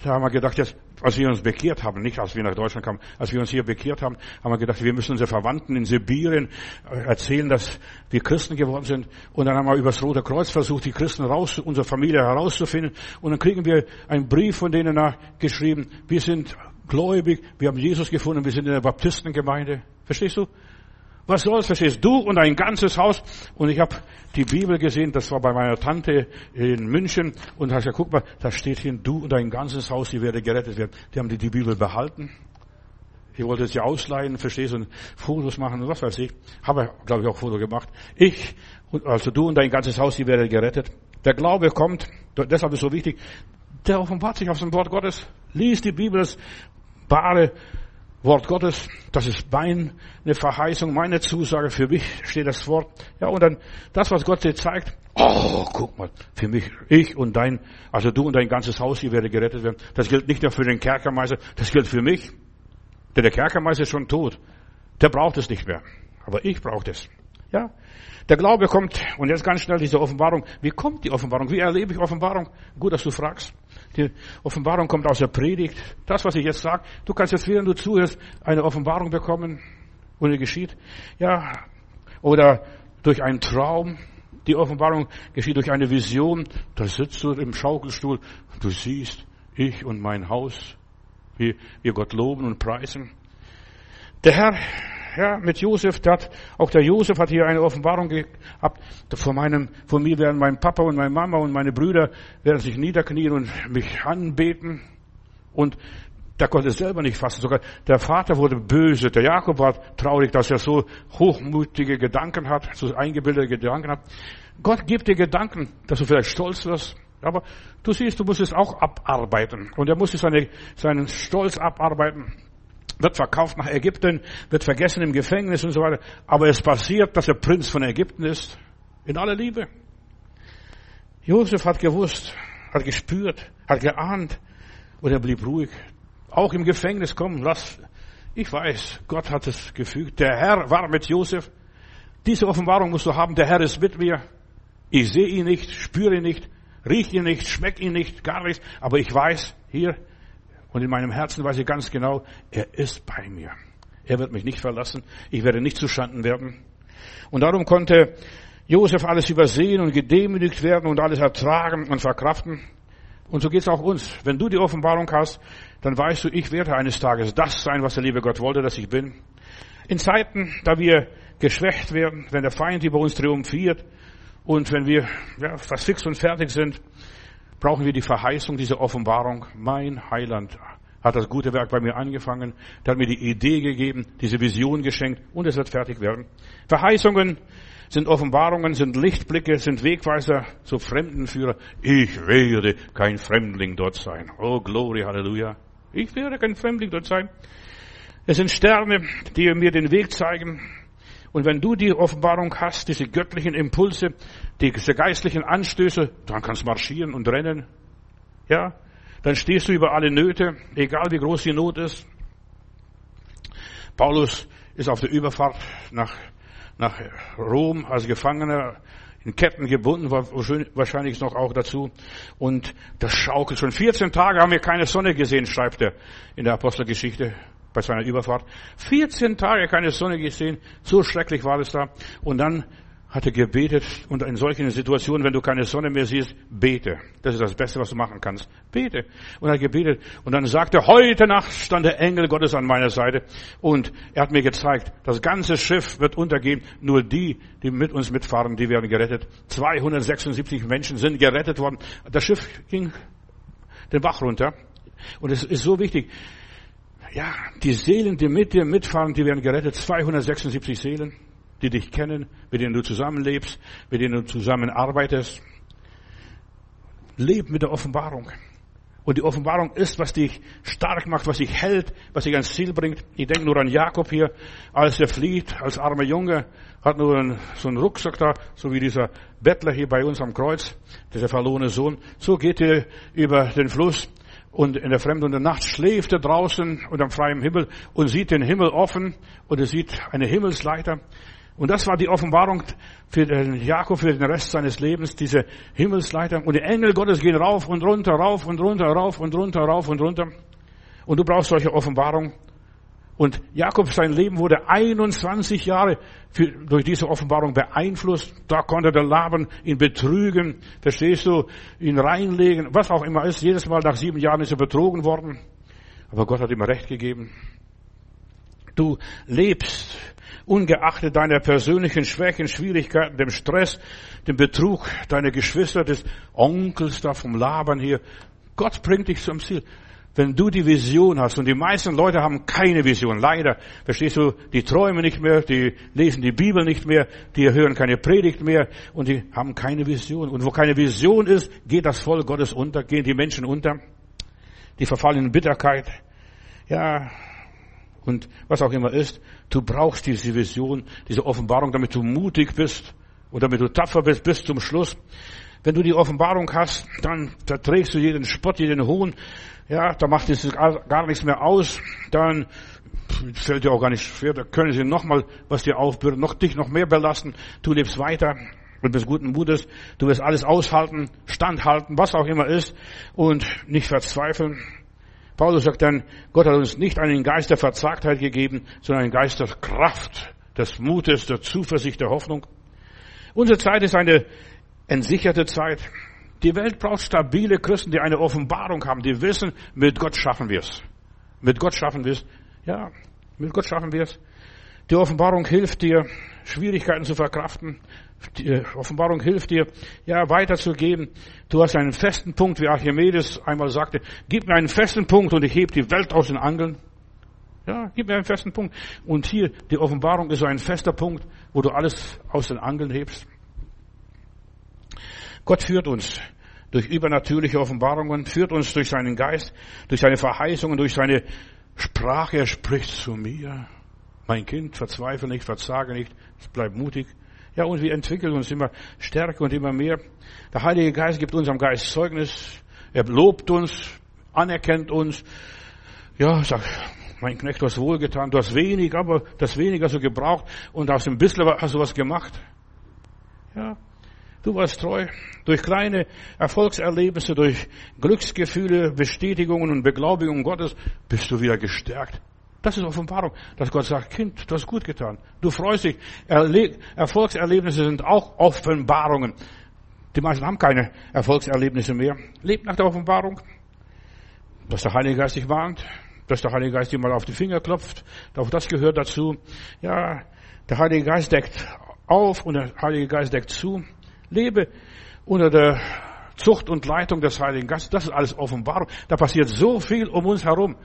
da haben wir gedacht, jetzt, als wir uns bekehrt haben, nicht als wir nach Deutschland kamen, als wir uns hier bekehrt haben, haben wir gedacht, wir müssen unsere Verwandten in Sibirien äh, erzählen, dass wir Christen geworden sind. Und dann haben wir übers Rote Kreuz versucht, die Christen raus, unsere Familie herauszufinden. Und dann kriegen wir einen Brief von denen nachgeschrieben, wir sind gläubig, wir haben Jesus gefunden, wir sind in der Baptistengemeinde. Verstehst du? Was soll's, verstehst du und ein ganzes Haus? Und ich habe die Bibel gesehen, das war bei meiner Tante in München und da habe ich gesagt, guck mal, da steht hier, du und dein ganzes Haus, die werde gerettet werden. Die haben die, die Bibel behalten. Ich wollte sie ausleihen, verstehst du, und Fotos machen und was weiß ich. Habe, glaube ich, auch Foto gemacht. Ich, also du und dein ganzes Haus, die werde gerettet. Der Glaube kommt, deshalb ist es so wichtig, der offenbart sich auf dem Wort Gottes. Lies die Bibel, das bare Wort Gottes, das ist meine Verheißung, meine Zusage, für mich steht das Wort. Ja, und dann das, was Gott dir zeigt, oh, guck mal, für mich, ich und dein, also du und dein ganzes Haus, hier werde gerettet werden. Das gilt nicht nur für den Kerkermeister, das gilt für mich. Denn der Kerkermeister ist schon tot. Der braucht es nicht mehr. Aber ich brauche es. Ja, der Glaube kommt, und jetzt ganz schnell diese Offenbarung. Wie kommt die Offenbarung? Wie erlebe ich Offenbarung? Gut, dass du fragst. Die Offenbarung kommt aus der Predigt. Das, was ich jetzt sage, du kannst jetzt, während du zuhörst, eine Offenbarung bekommen, und es geschieht. Ja, oder durch einen Traum. Die Offenbarung geschieht durch eine Vision. Da sitzt du im Schaukelstuhl. Du siehst, ich und mein Haus, wie wir Gott loben und preisen. Der Herr, ja, mit Josef, hat, auch der Josef hat hier eine Offenbarung gehabt. Vor meinem, vor mir werden mein Papa und meine Mama und meine Brüder werden sich niederknien und mich anbeten. Und der konnte es selber nicht fassen. Sogar der Vater wurde böse. Der Jakob war traurig, dass er so hochmutige Gedanken hat, so eingebildete Gedanken hat. Gott gibt dir Gedanken, dass du vielleicht stolz wirst. Aber du siehst, du musst es auch abarbeiten. Und er musste seine, seinen Stolz abarbeiten. Wird verkauft nach Ägypten, wird vergessen im Gefängnis und so weiter. Aber es passiert, dass er Prinz von Ägypten ist. In aller Liebe. Josef hat gewusst, hat gespürt, hat geahnt und er blieb ruhig. Auch im Gefängnis kommen, lass, ich weiß, Gott hat es gefügt. Der Herr war mit Josef. Diese Offenbarung musst du haben, der Herr ist mit mir. Ich sehe ihn nicht, spüre ihn nicht, rieche ihn nicht, schmecke ihn nicht, gar nichts. Aber ich weiß, hier und in meinem Herzen weiß ich ganz genau, er ist bei mir. Er wird mich nicht verlassen. Ich werde nicht zustanden werden. Und darum konnte Josef alles übersehen und gedemütigt werden und alles ertragen und verkraften. Und so geht es auch uns. Wenn du die Offenbarung hast, dann weißt du, ich werde eines Tages das sein, was der liebe Gott wollte, dass ich bin. In Zeiten, da wir geschwächt werden, wenn der Feind über uns triumphiert und wenn wir ja, fast fix und fertig sind, brauchen wir die Verheißung, diese Offenbarung. Mein Heiland hat das gute Werk bei mir angefangen, der hat mir die Idee gegeben, diese Vision geschenkt und es wird fertig werden. Verheißungen sind Offenbarungen, sind Lichtblicke, sind Wegweiser zu Fremdenführer. Ich werde kein Fremdling dort sein. Oh, Glory, Halleluja. Ich werde kein Fremdling dort sein. Es sind Sterne, die mir den Weg zeigen. Und wenn du die Offenbarung hast, diese göttlichen Impulse, diese geistlichen Anstöße, dann kannst du marschieren und rennen. Ja, dann stehst du über alle Nöte, egal wie groß die Not ist. Paulus ist auf der Überfahrt nach, nach Rom als Gefangener in Ketten gebunden, wahrscheinlich noch auch dazu. Und das schaukelt. Schon 14 Tage haben wir keine Sonne gesehen, schreibt er in der Apostelgeschichte bei seiner Überfahrt. 14 Tage keine Sonne gesehen. So schrecklich war es da. Und dann hat er gebetet und in solchen Situationen, wenn du keine Sonne mehr siehst, bete. Das ist das Beste, was du machen kannst. Bete. Und er hat gebetet und dann sagte, heute Nacht stand der Engel Gottes an meiner Seite und er hat mir gezeigt, das ganze Schiff wird untergehen, nur die, die mit uns mitfahren, die werden gerettet. 276 Menschen sind gerettet worden. Das Schiff ging den Bach runter und es ist so wichtig. Ja, die Seelen, die mit dir mitfahren, die werden gerettet. 276 Seelen die dich kennen, mit denen du zusammenlebst, mit denen du zusammenarbeitest. Leb mit der Offenbarung. Und die Offenbarung ist, was dich stark macht, was dich hält, was dich ans Ziel bringt. Ich denke nur an Jakob hier, als er flieht, als armer Junge, hat nur einen, so einen Rucksack da, so wie dieser Bettler hier bei uns am Kreuz, dieser verlorene Sohn. So geht er über den Fluss und in der Fremde und der Nacht schläft er draußen unter dem freien Himmel und sieht den Himmel offen und er sieht eine Himmelsleiter. Und das war die Offenbarung für den Jakob für den Rest seines Lebens, diese Himmelsleiter. Und die Engel Gottes gehen rauf und runter, rauf und runter, rauf und runter, rauf und runter. Und du brauchst solche Offenbarung. Und Jakob, sein Leben wurde 21 Jahre für, durch diese Offenbarung beeinflusst. Da konnte der Laban ihn betrügen, verstehst du, ihn reinlegen, was auch immer ist. Jedes Mal nach sieben Jahren ist er betrogen worden. Aber Gott hat ihm Recht gegeben. Du lebst ungeachtet deiner persönlichen Schwächen, Schwierigkeiten, dem Stress, dem Betrug deiner Geschwister, des Onkels da vom Labern hier. Gott bringt dich zum Ziel. Wenn du die Vision hast, und die meisten Leute haben keine Vision, leider, verstehst du, die träumen nicht mehr, die lesen die Bibel nicht mehr, die hören keine Predigt mehr und die haben keine Vision. Und wo keine Vision ist, geht das Volk Gottes unter, gehen die Menschen unter, die verfallen in Bitterkeit. Ja, und was auch immer ist, du brauchst diese Vision, diese Offenbarung, damit du mutig bist und damit du tapfer bist bis zum Schluss. Wenn du die Offenbarung hast, dann verträgst du jeden Spott, jeden Hohn. Ja, da macht es gar nichts mehr aus. Dann fällt dir auch gar nicht schwer. Da können sie nochmal was dir aufbürden, noch dich noch mehr belasten. Du lebst weiter und bist guten Mutes. Du wirst alles aushalten, standhalten, was auch immer ist und nicht verzweifeln. Paulus sagt dann, Gott hat uns nicht einen Geist der Verzagtheit gegeben, sondern einen Geist der Kraft, des Mutes, der Zuversicht, der Hoffnung. Unsere Zeit ist eine entsicherte Zeit. Die Welt braucht stabile Christen, die eine Offenbarung haben, die wissen, mit Gott schaffen wir es. Mit Gott schaffen wir es. Ja, mit Gott schaffen wir es. Die Offenbarung hilft dir, Schwierigkeiten zu verkraften. Die Offenbarung hilft dir, ja, weiterzugeben. Du hast einen festen Punkt, wie Archimedes einmal sagte, gib mir einen festen Punkt und ich heb die Welt aus den Angeln. Ja, gib mir einen festen Punkt. Und hier, die Offenbarung ist so ein fester Punkt, wo du alles aus den Angeln hebst. Gott führt uns durch übernatürliche Offenbarungen, führt uns durch seinen Geist, durch seine Verheißungen, durch seine Sprache. Er spricht zu mir. Mein Kind, verzweifle nicht, verzage nicht, bleib mutig. Ja, und wir entwickeln uns immer stärker und immer mehr. Der Heilige Geist gibt unserem Geist Zeugnis. Er lobt uns, anerkennt uns. Ja, sagt, mein Knecht, du hast wohlgetan, du hast wenig, aber das wenig hast du gebraucht und aus dem bisschen hast du was gemacht. Ja, du warst treu. Durch kleine Erfolgserlebnisse, durch Glücksgefühle, Bestätigungen und Beglaubigungen Gottes bist du wieder gestärkt. Das ist Offenbarung, dass Gott sagt, Kind, du hast gut getan. Du freust dich. Erle Erfolgserlebnisse sind auch Offenbarungen. Die meisten haben keine Erfolgserlebnisse mehr. Lebt nach der Offenbarung, dass der Heilige Geist dich warnt, dass der Heilige Geist dir mal auf die Finger klopft. Auch das gehört dazu. Ja, der Heilige Geist deckt auf und der Heilige Geist deckt zu. Lebe unter der Zucht und Leitung des Heiligen Geistes. Das ist alles Offenbarung. Da passiert so viel um uns herum,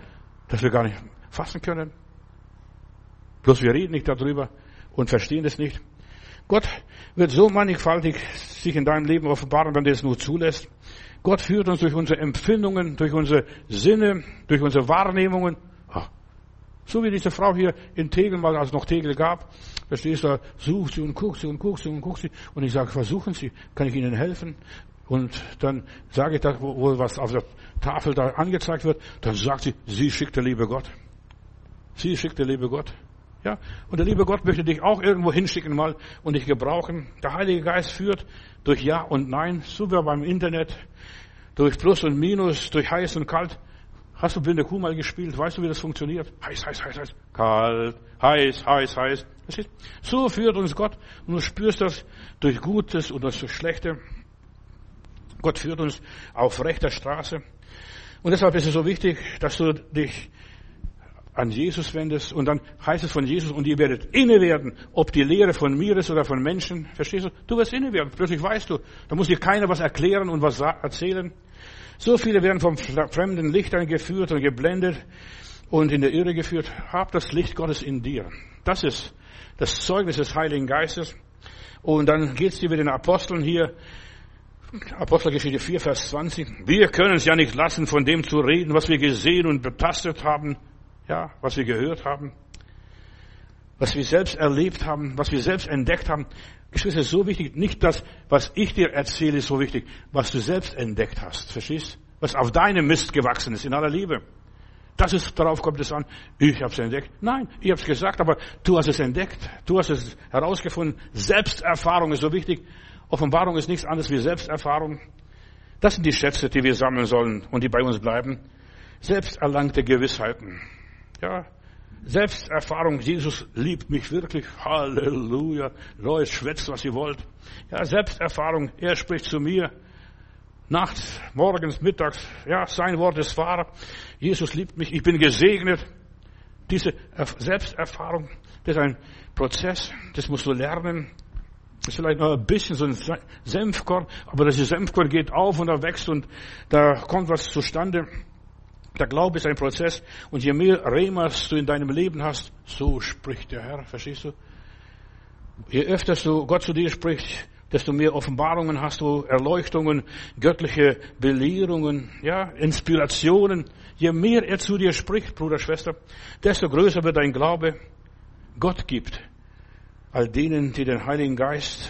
dass wir gar nicht fassen können. Bloß wir reden nicht darüber und verstehen es nicht. Gott wird so mannigfaltig sich in deinem Leben offenbaren, wenn du es nur zulässt. Gott führt uns durch unsere Empfindungen, durch unsere Sinne, durch unsere Wahrnehmungen. So wie diese Frau hier in Tegel mal, als es noch Tegel gab, da stehst du, sucht sie und guckst sie und guckst sie und guckst sie. Und ich sage, versuchen Sie, kann ich Ihnen helfen? Und dann sage ich das, wo was auf der Tafel da angezeigt wird, dann sagt sie, sie schickt der liebe Gott. Sie schickt der liebe Gott. Ja, und der liebe Gott möchte dich auch irgendwo hinschicken mal und dich gebrauchen. Der Heilige Geist führt durch Ja und Nein, so wie beim Internet, durch Plus und Minus, durch heiß und kalt. Hast du blinde Kuh mal gespielt? Weißt du, wie das funktioniert? Heiß, heiß, heiß, heiß. Kalt, heiß, heiß, heiß. So führt uns Gott und du spürst das durch Gutes und durch Schlechte. Gott führt uns auf rechter Straße. Und deshalb ist es so wichtig, dass du dich an Jesus wendest und dann heißt es von Jesus und ihr werdet inne werden, ob die Lehre von mir ist oder von Menschen. Verstehst du? Du wirst inne werden. Plötzlich weißt du. Da muss dir keiner was erklären und was erzählen. So viele werden vom fremden Lichtern geführt und geblendet und in der Irre geführt. Hab das Licht Gottes in dir. Das ist das Zeugnis des Heiligen Geistes. Und dann geht's dir mit den Aposteln hier. Apostelgeschichte 4, Vers 20. Wir können es ja nicht lassen, von dem zu reden, was wir gesehen und betastet haben ja, was wir gehört haben, was wir selbst erlebt haben, was wir selbst entdeckt haben. Geschwister, ist so wichtig. Nicht das, was ich dir erzähle, ist so wichtig, was du selbst entdeckt hast. Verstehst? Was auf deinem Mist gewachsen ist, in aller Liebe. Das ist, darauf kommt es an. Ich habe es entdeckt. Nein, ich habe es gesagt, aber du hast es entdeckt. Du hast es herausgefunden. Selbsterfahrung ist so wichtig. Offenbarung ist nichts anderes wie Selbsterfahrung. Das sind die Schätze, die wir sammeln sollen und die bei uns bleiben. Selbsterlangte Gewissheiten. Ja, Selbsterfahrung, Jesus liebt mich wirklich. Halleluja. Leute, schwätzt, was ihr wollt. Ja, Selbsterfahrung, er spricht zu mir. Nachts, morgens, mittags. Ja, sein Wort ist wahr. Jesus liebt mich. Ich bin gesegnet. Diese Selbsterfahrung, das ist ein Prozess. Das musst du lernen. Das ist vielleicht noch ein bisschen so ein Senfkorn, aber das Senfkorn geht auf und er wächst und da kommt was zustande. Der Glaube ist ein Prozess und je mehr Remas du in deinem Leben hast, so spricht der Herr, verstehst du? Je öfter du Gott zu dir spricht, desto mehr Offenbarungen hast du, Erleuchtungen, göttliche Belehrungen, ja, Inspirationen. Je mehr er zu dir spricht, Bruder, Schwester, desto größer wird dein Glaube. Gott gibt all denen, die den Heiligen Geist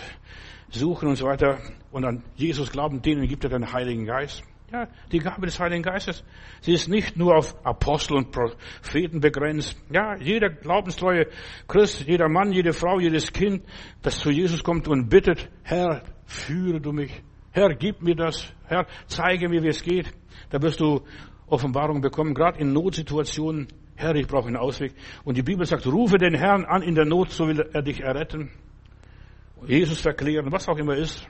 suchen und so weiter und an Jesus glauben, denen gibt er den Heiligen Geist. Ja, die Gabe des Heiligen Geistes. Sie ist nicht nur auf Apostel und Propheten begrenzt. Ja, jeder glaubenstreue Christ, jeder Mann, jede Frau, jedes Kind, das zu Jesus kommt und bittet, Herr, führe du mich. Herr, gib mir das. Herr, zeige mir, wie es geht. Da wirst du Offenbarung bekommen, gerade in Notsituationen. Herr, ich brauche einen Ausweg. Und die Bibel sagt, rufe den Herrn an in der Not, so will er dich erretten. Jesus verklären, was auch immer ist.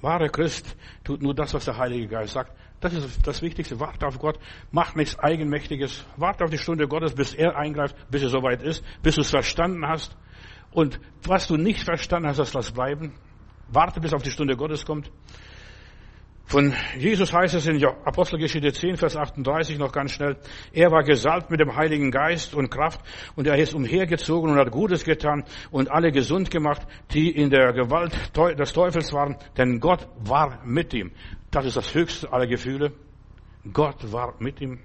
Wahre Christ tut nur das, was der Heilige Geist sagt. Das ist das Wichtigste. Warte auf Gott. Mach nichts Eigenmächtiges. Warte auf die Stunde Gottes, bis er eingreift, bis er soweit ist, bis du es verstanden hast. Und was du nicht verstanden hast, das lass bleiben. Warte, bis auf die Stunde Gottes kommt. Von Jesus heißt es in Apostelgeschichte 10, Vers 38 noch ganz schnell, er war gesalbt mit dem Heiligen Geist und Kraft und er ist umhergezogen und hat Gutes getan und alle gesund gemacht, die in der Gewalt des Teufels waren, denn Gott war mit ihm. Das ist das höchste aller Gefühle. Gott war mit ihm.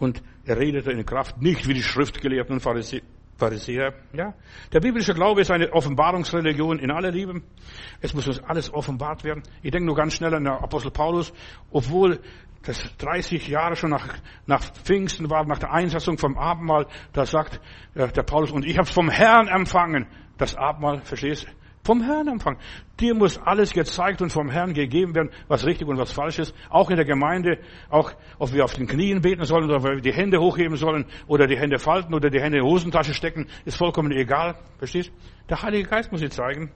Und er redete in Kraft, nicht wie die Schriftgelehrten und Pharisäer, Pharisäer. Ja, der biblische Glaube ist eine Offenbarungsreligion in aller Liebe. Es muss uns alles offenbart werden. Ich denke nur ganz schnell an den Apostel Paulus, obwohl das 30 Jahre schon nach, nach Pfingsten war, nach der Einsetzung vom Abendmahl, da sagt äh, der Paulus, und ich habe vom Herrn empfangen. Das Abendmahl, verstehst vom Herrn empfangen. Dir muss alles gezeigt und vom Herrn gegeben werden, was richtig und was falsch ist. Auch in der Gemeinde, auch ob wir auf den Knien beten sollen oder ob wir die Hände hochheben sollen oder die Hände falten oder die Hände in die Hosentasche stecken, ist vollkommen egal. Verstehst? Der Heilige Geist muss sie zeigen.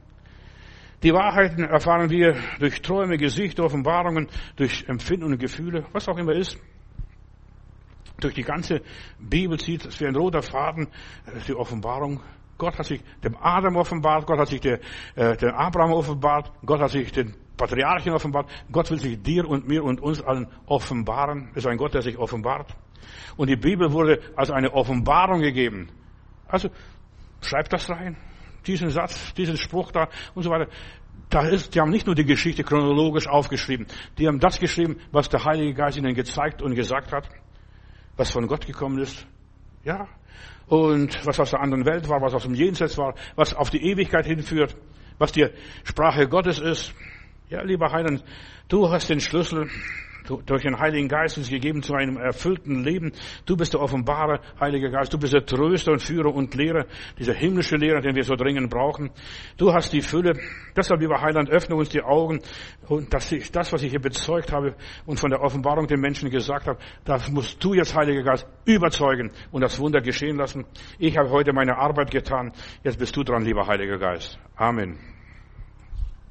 Die Wahrheiten erfahren wir durch Träume, Gesichter, Offenbarungen, durch Empfinden und Gefühle, was auch immer ist. Durch die ganze Bibel zieht es wie ein roter Faden äh, die Offenbarung Gott hat sich dem Adam offenbart, Gott hat sich der, äh, dem Abraham offenbart, Gott hat sich den Patriarchen offenbart. Gott will sich dir und mir und uns allen offenbaren. Es ist ein Gott, der sich offenbart. Und die Bibel wurde als eine Offenbarung gegeben. Also, schreib das rein. Diesen Satz, diesen Spruch da und so weiter. Da ist, die haben nicht nur die Geschichte chronologisch aufgeschrieben. Die haben das geschrieben, was der Heilige Geist ihnen gezeigt und gesagt hat. Was von Gott gekommen ist. Ja, und was aus der anderen Welt war, was aus dem Jenseits war, was auf die Ewigkeit hinführt, was die Sprache Gottes ist. Ja, lieber Heiland, du hast den Schlüssel durch den Heiligen Geist uns gegeben zu einem erfüllten Leben. Du bist der offenbare Heilige Geist. Du bist der Tröster und Führer und Lehrer, dieser himmlische Lehrer, den wir so dringend brauchen. Du hast die Fülle. Deshalb, lieber Heiland, öffne uns die Augen und ich das, was ich hier bezeugt habe und von der Offenbarung den Menschen gesagt habe, das musst du jetzt, Heiliger Geist, überzeugen und das Wunder geschehen lassen. Ich habe heute meine Arbeit getan. Jetzt bist du dran, lieber Heiliger Geist. Amen.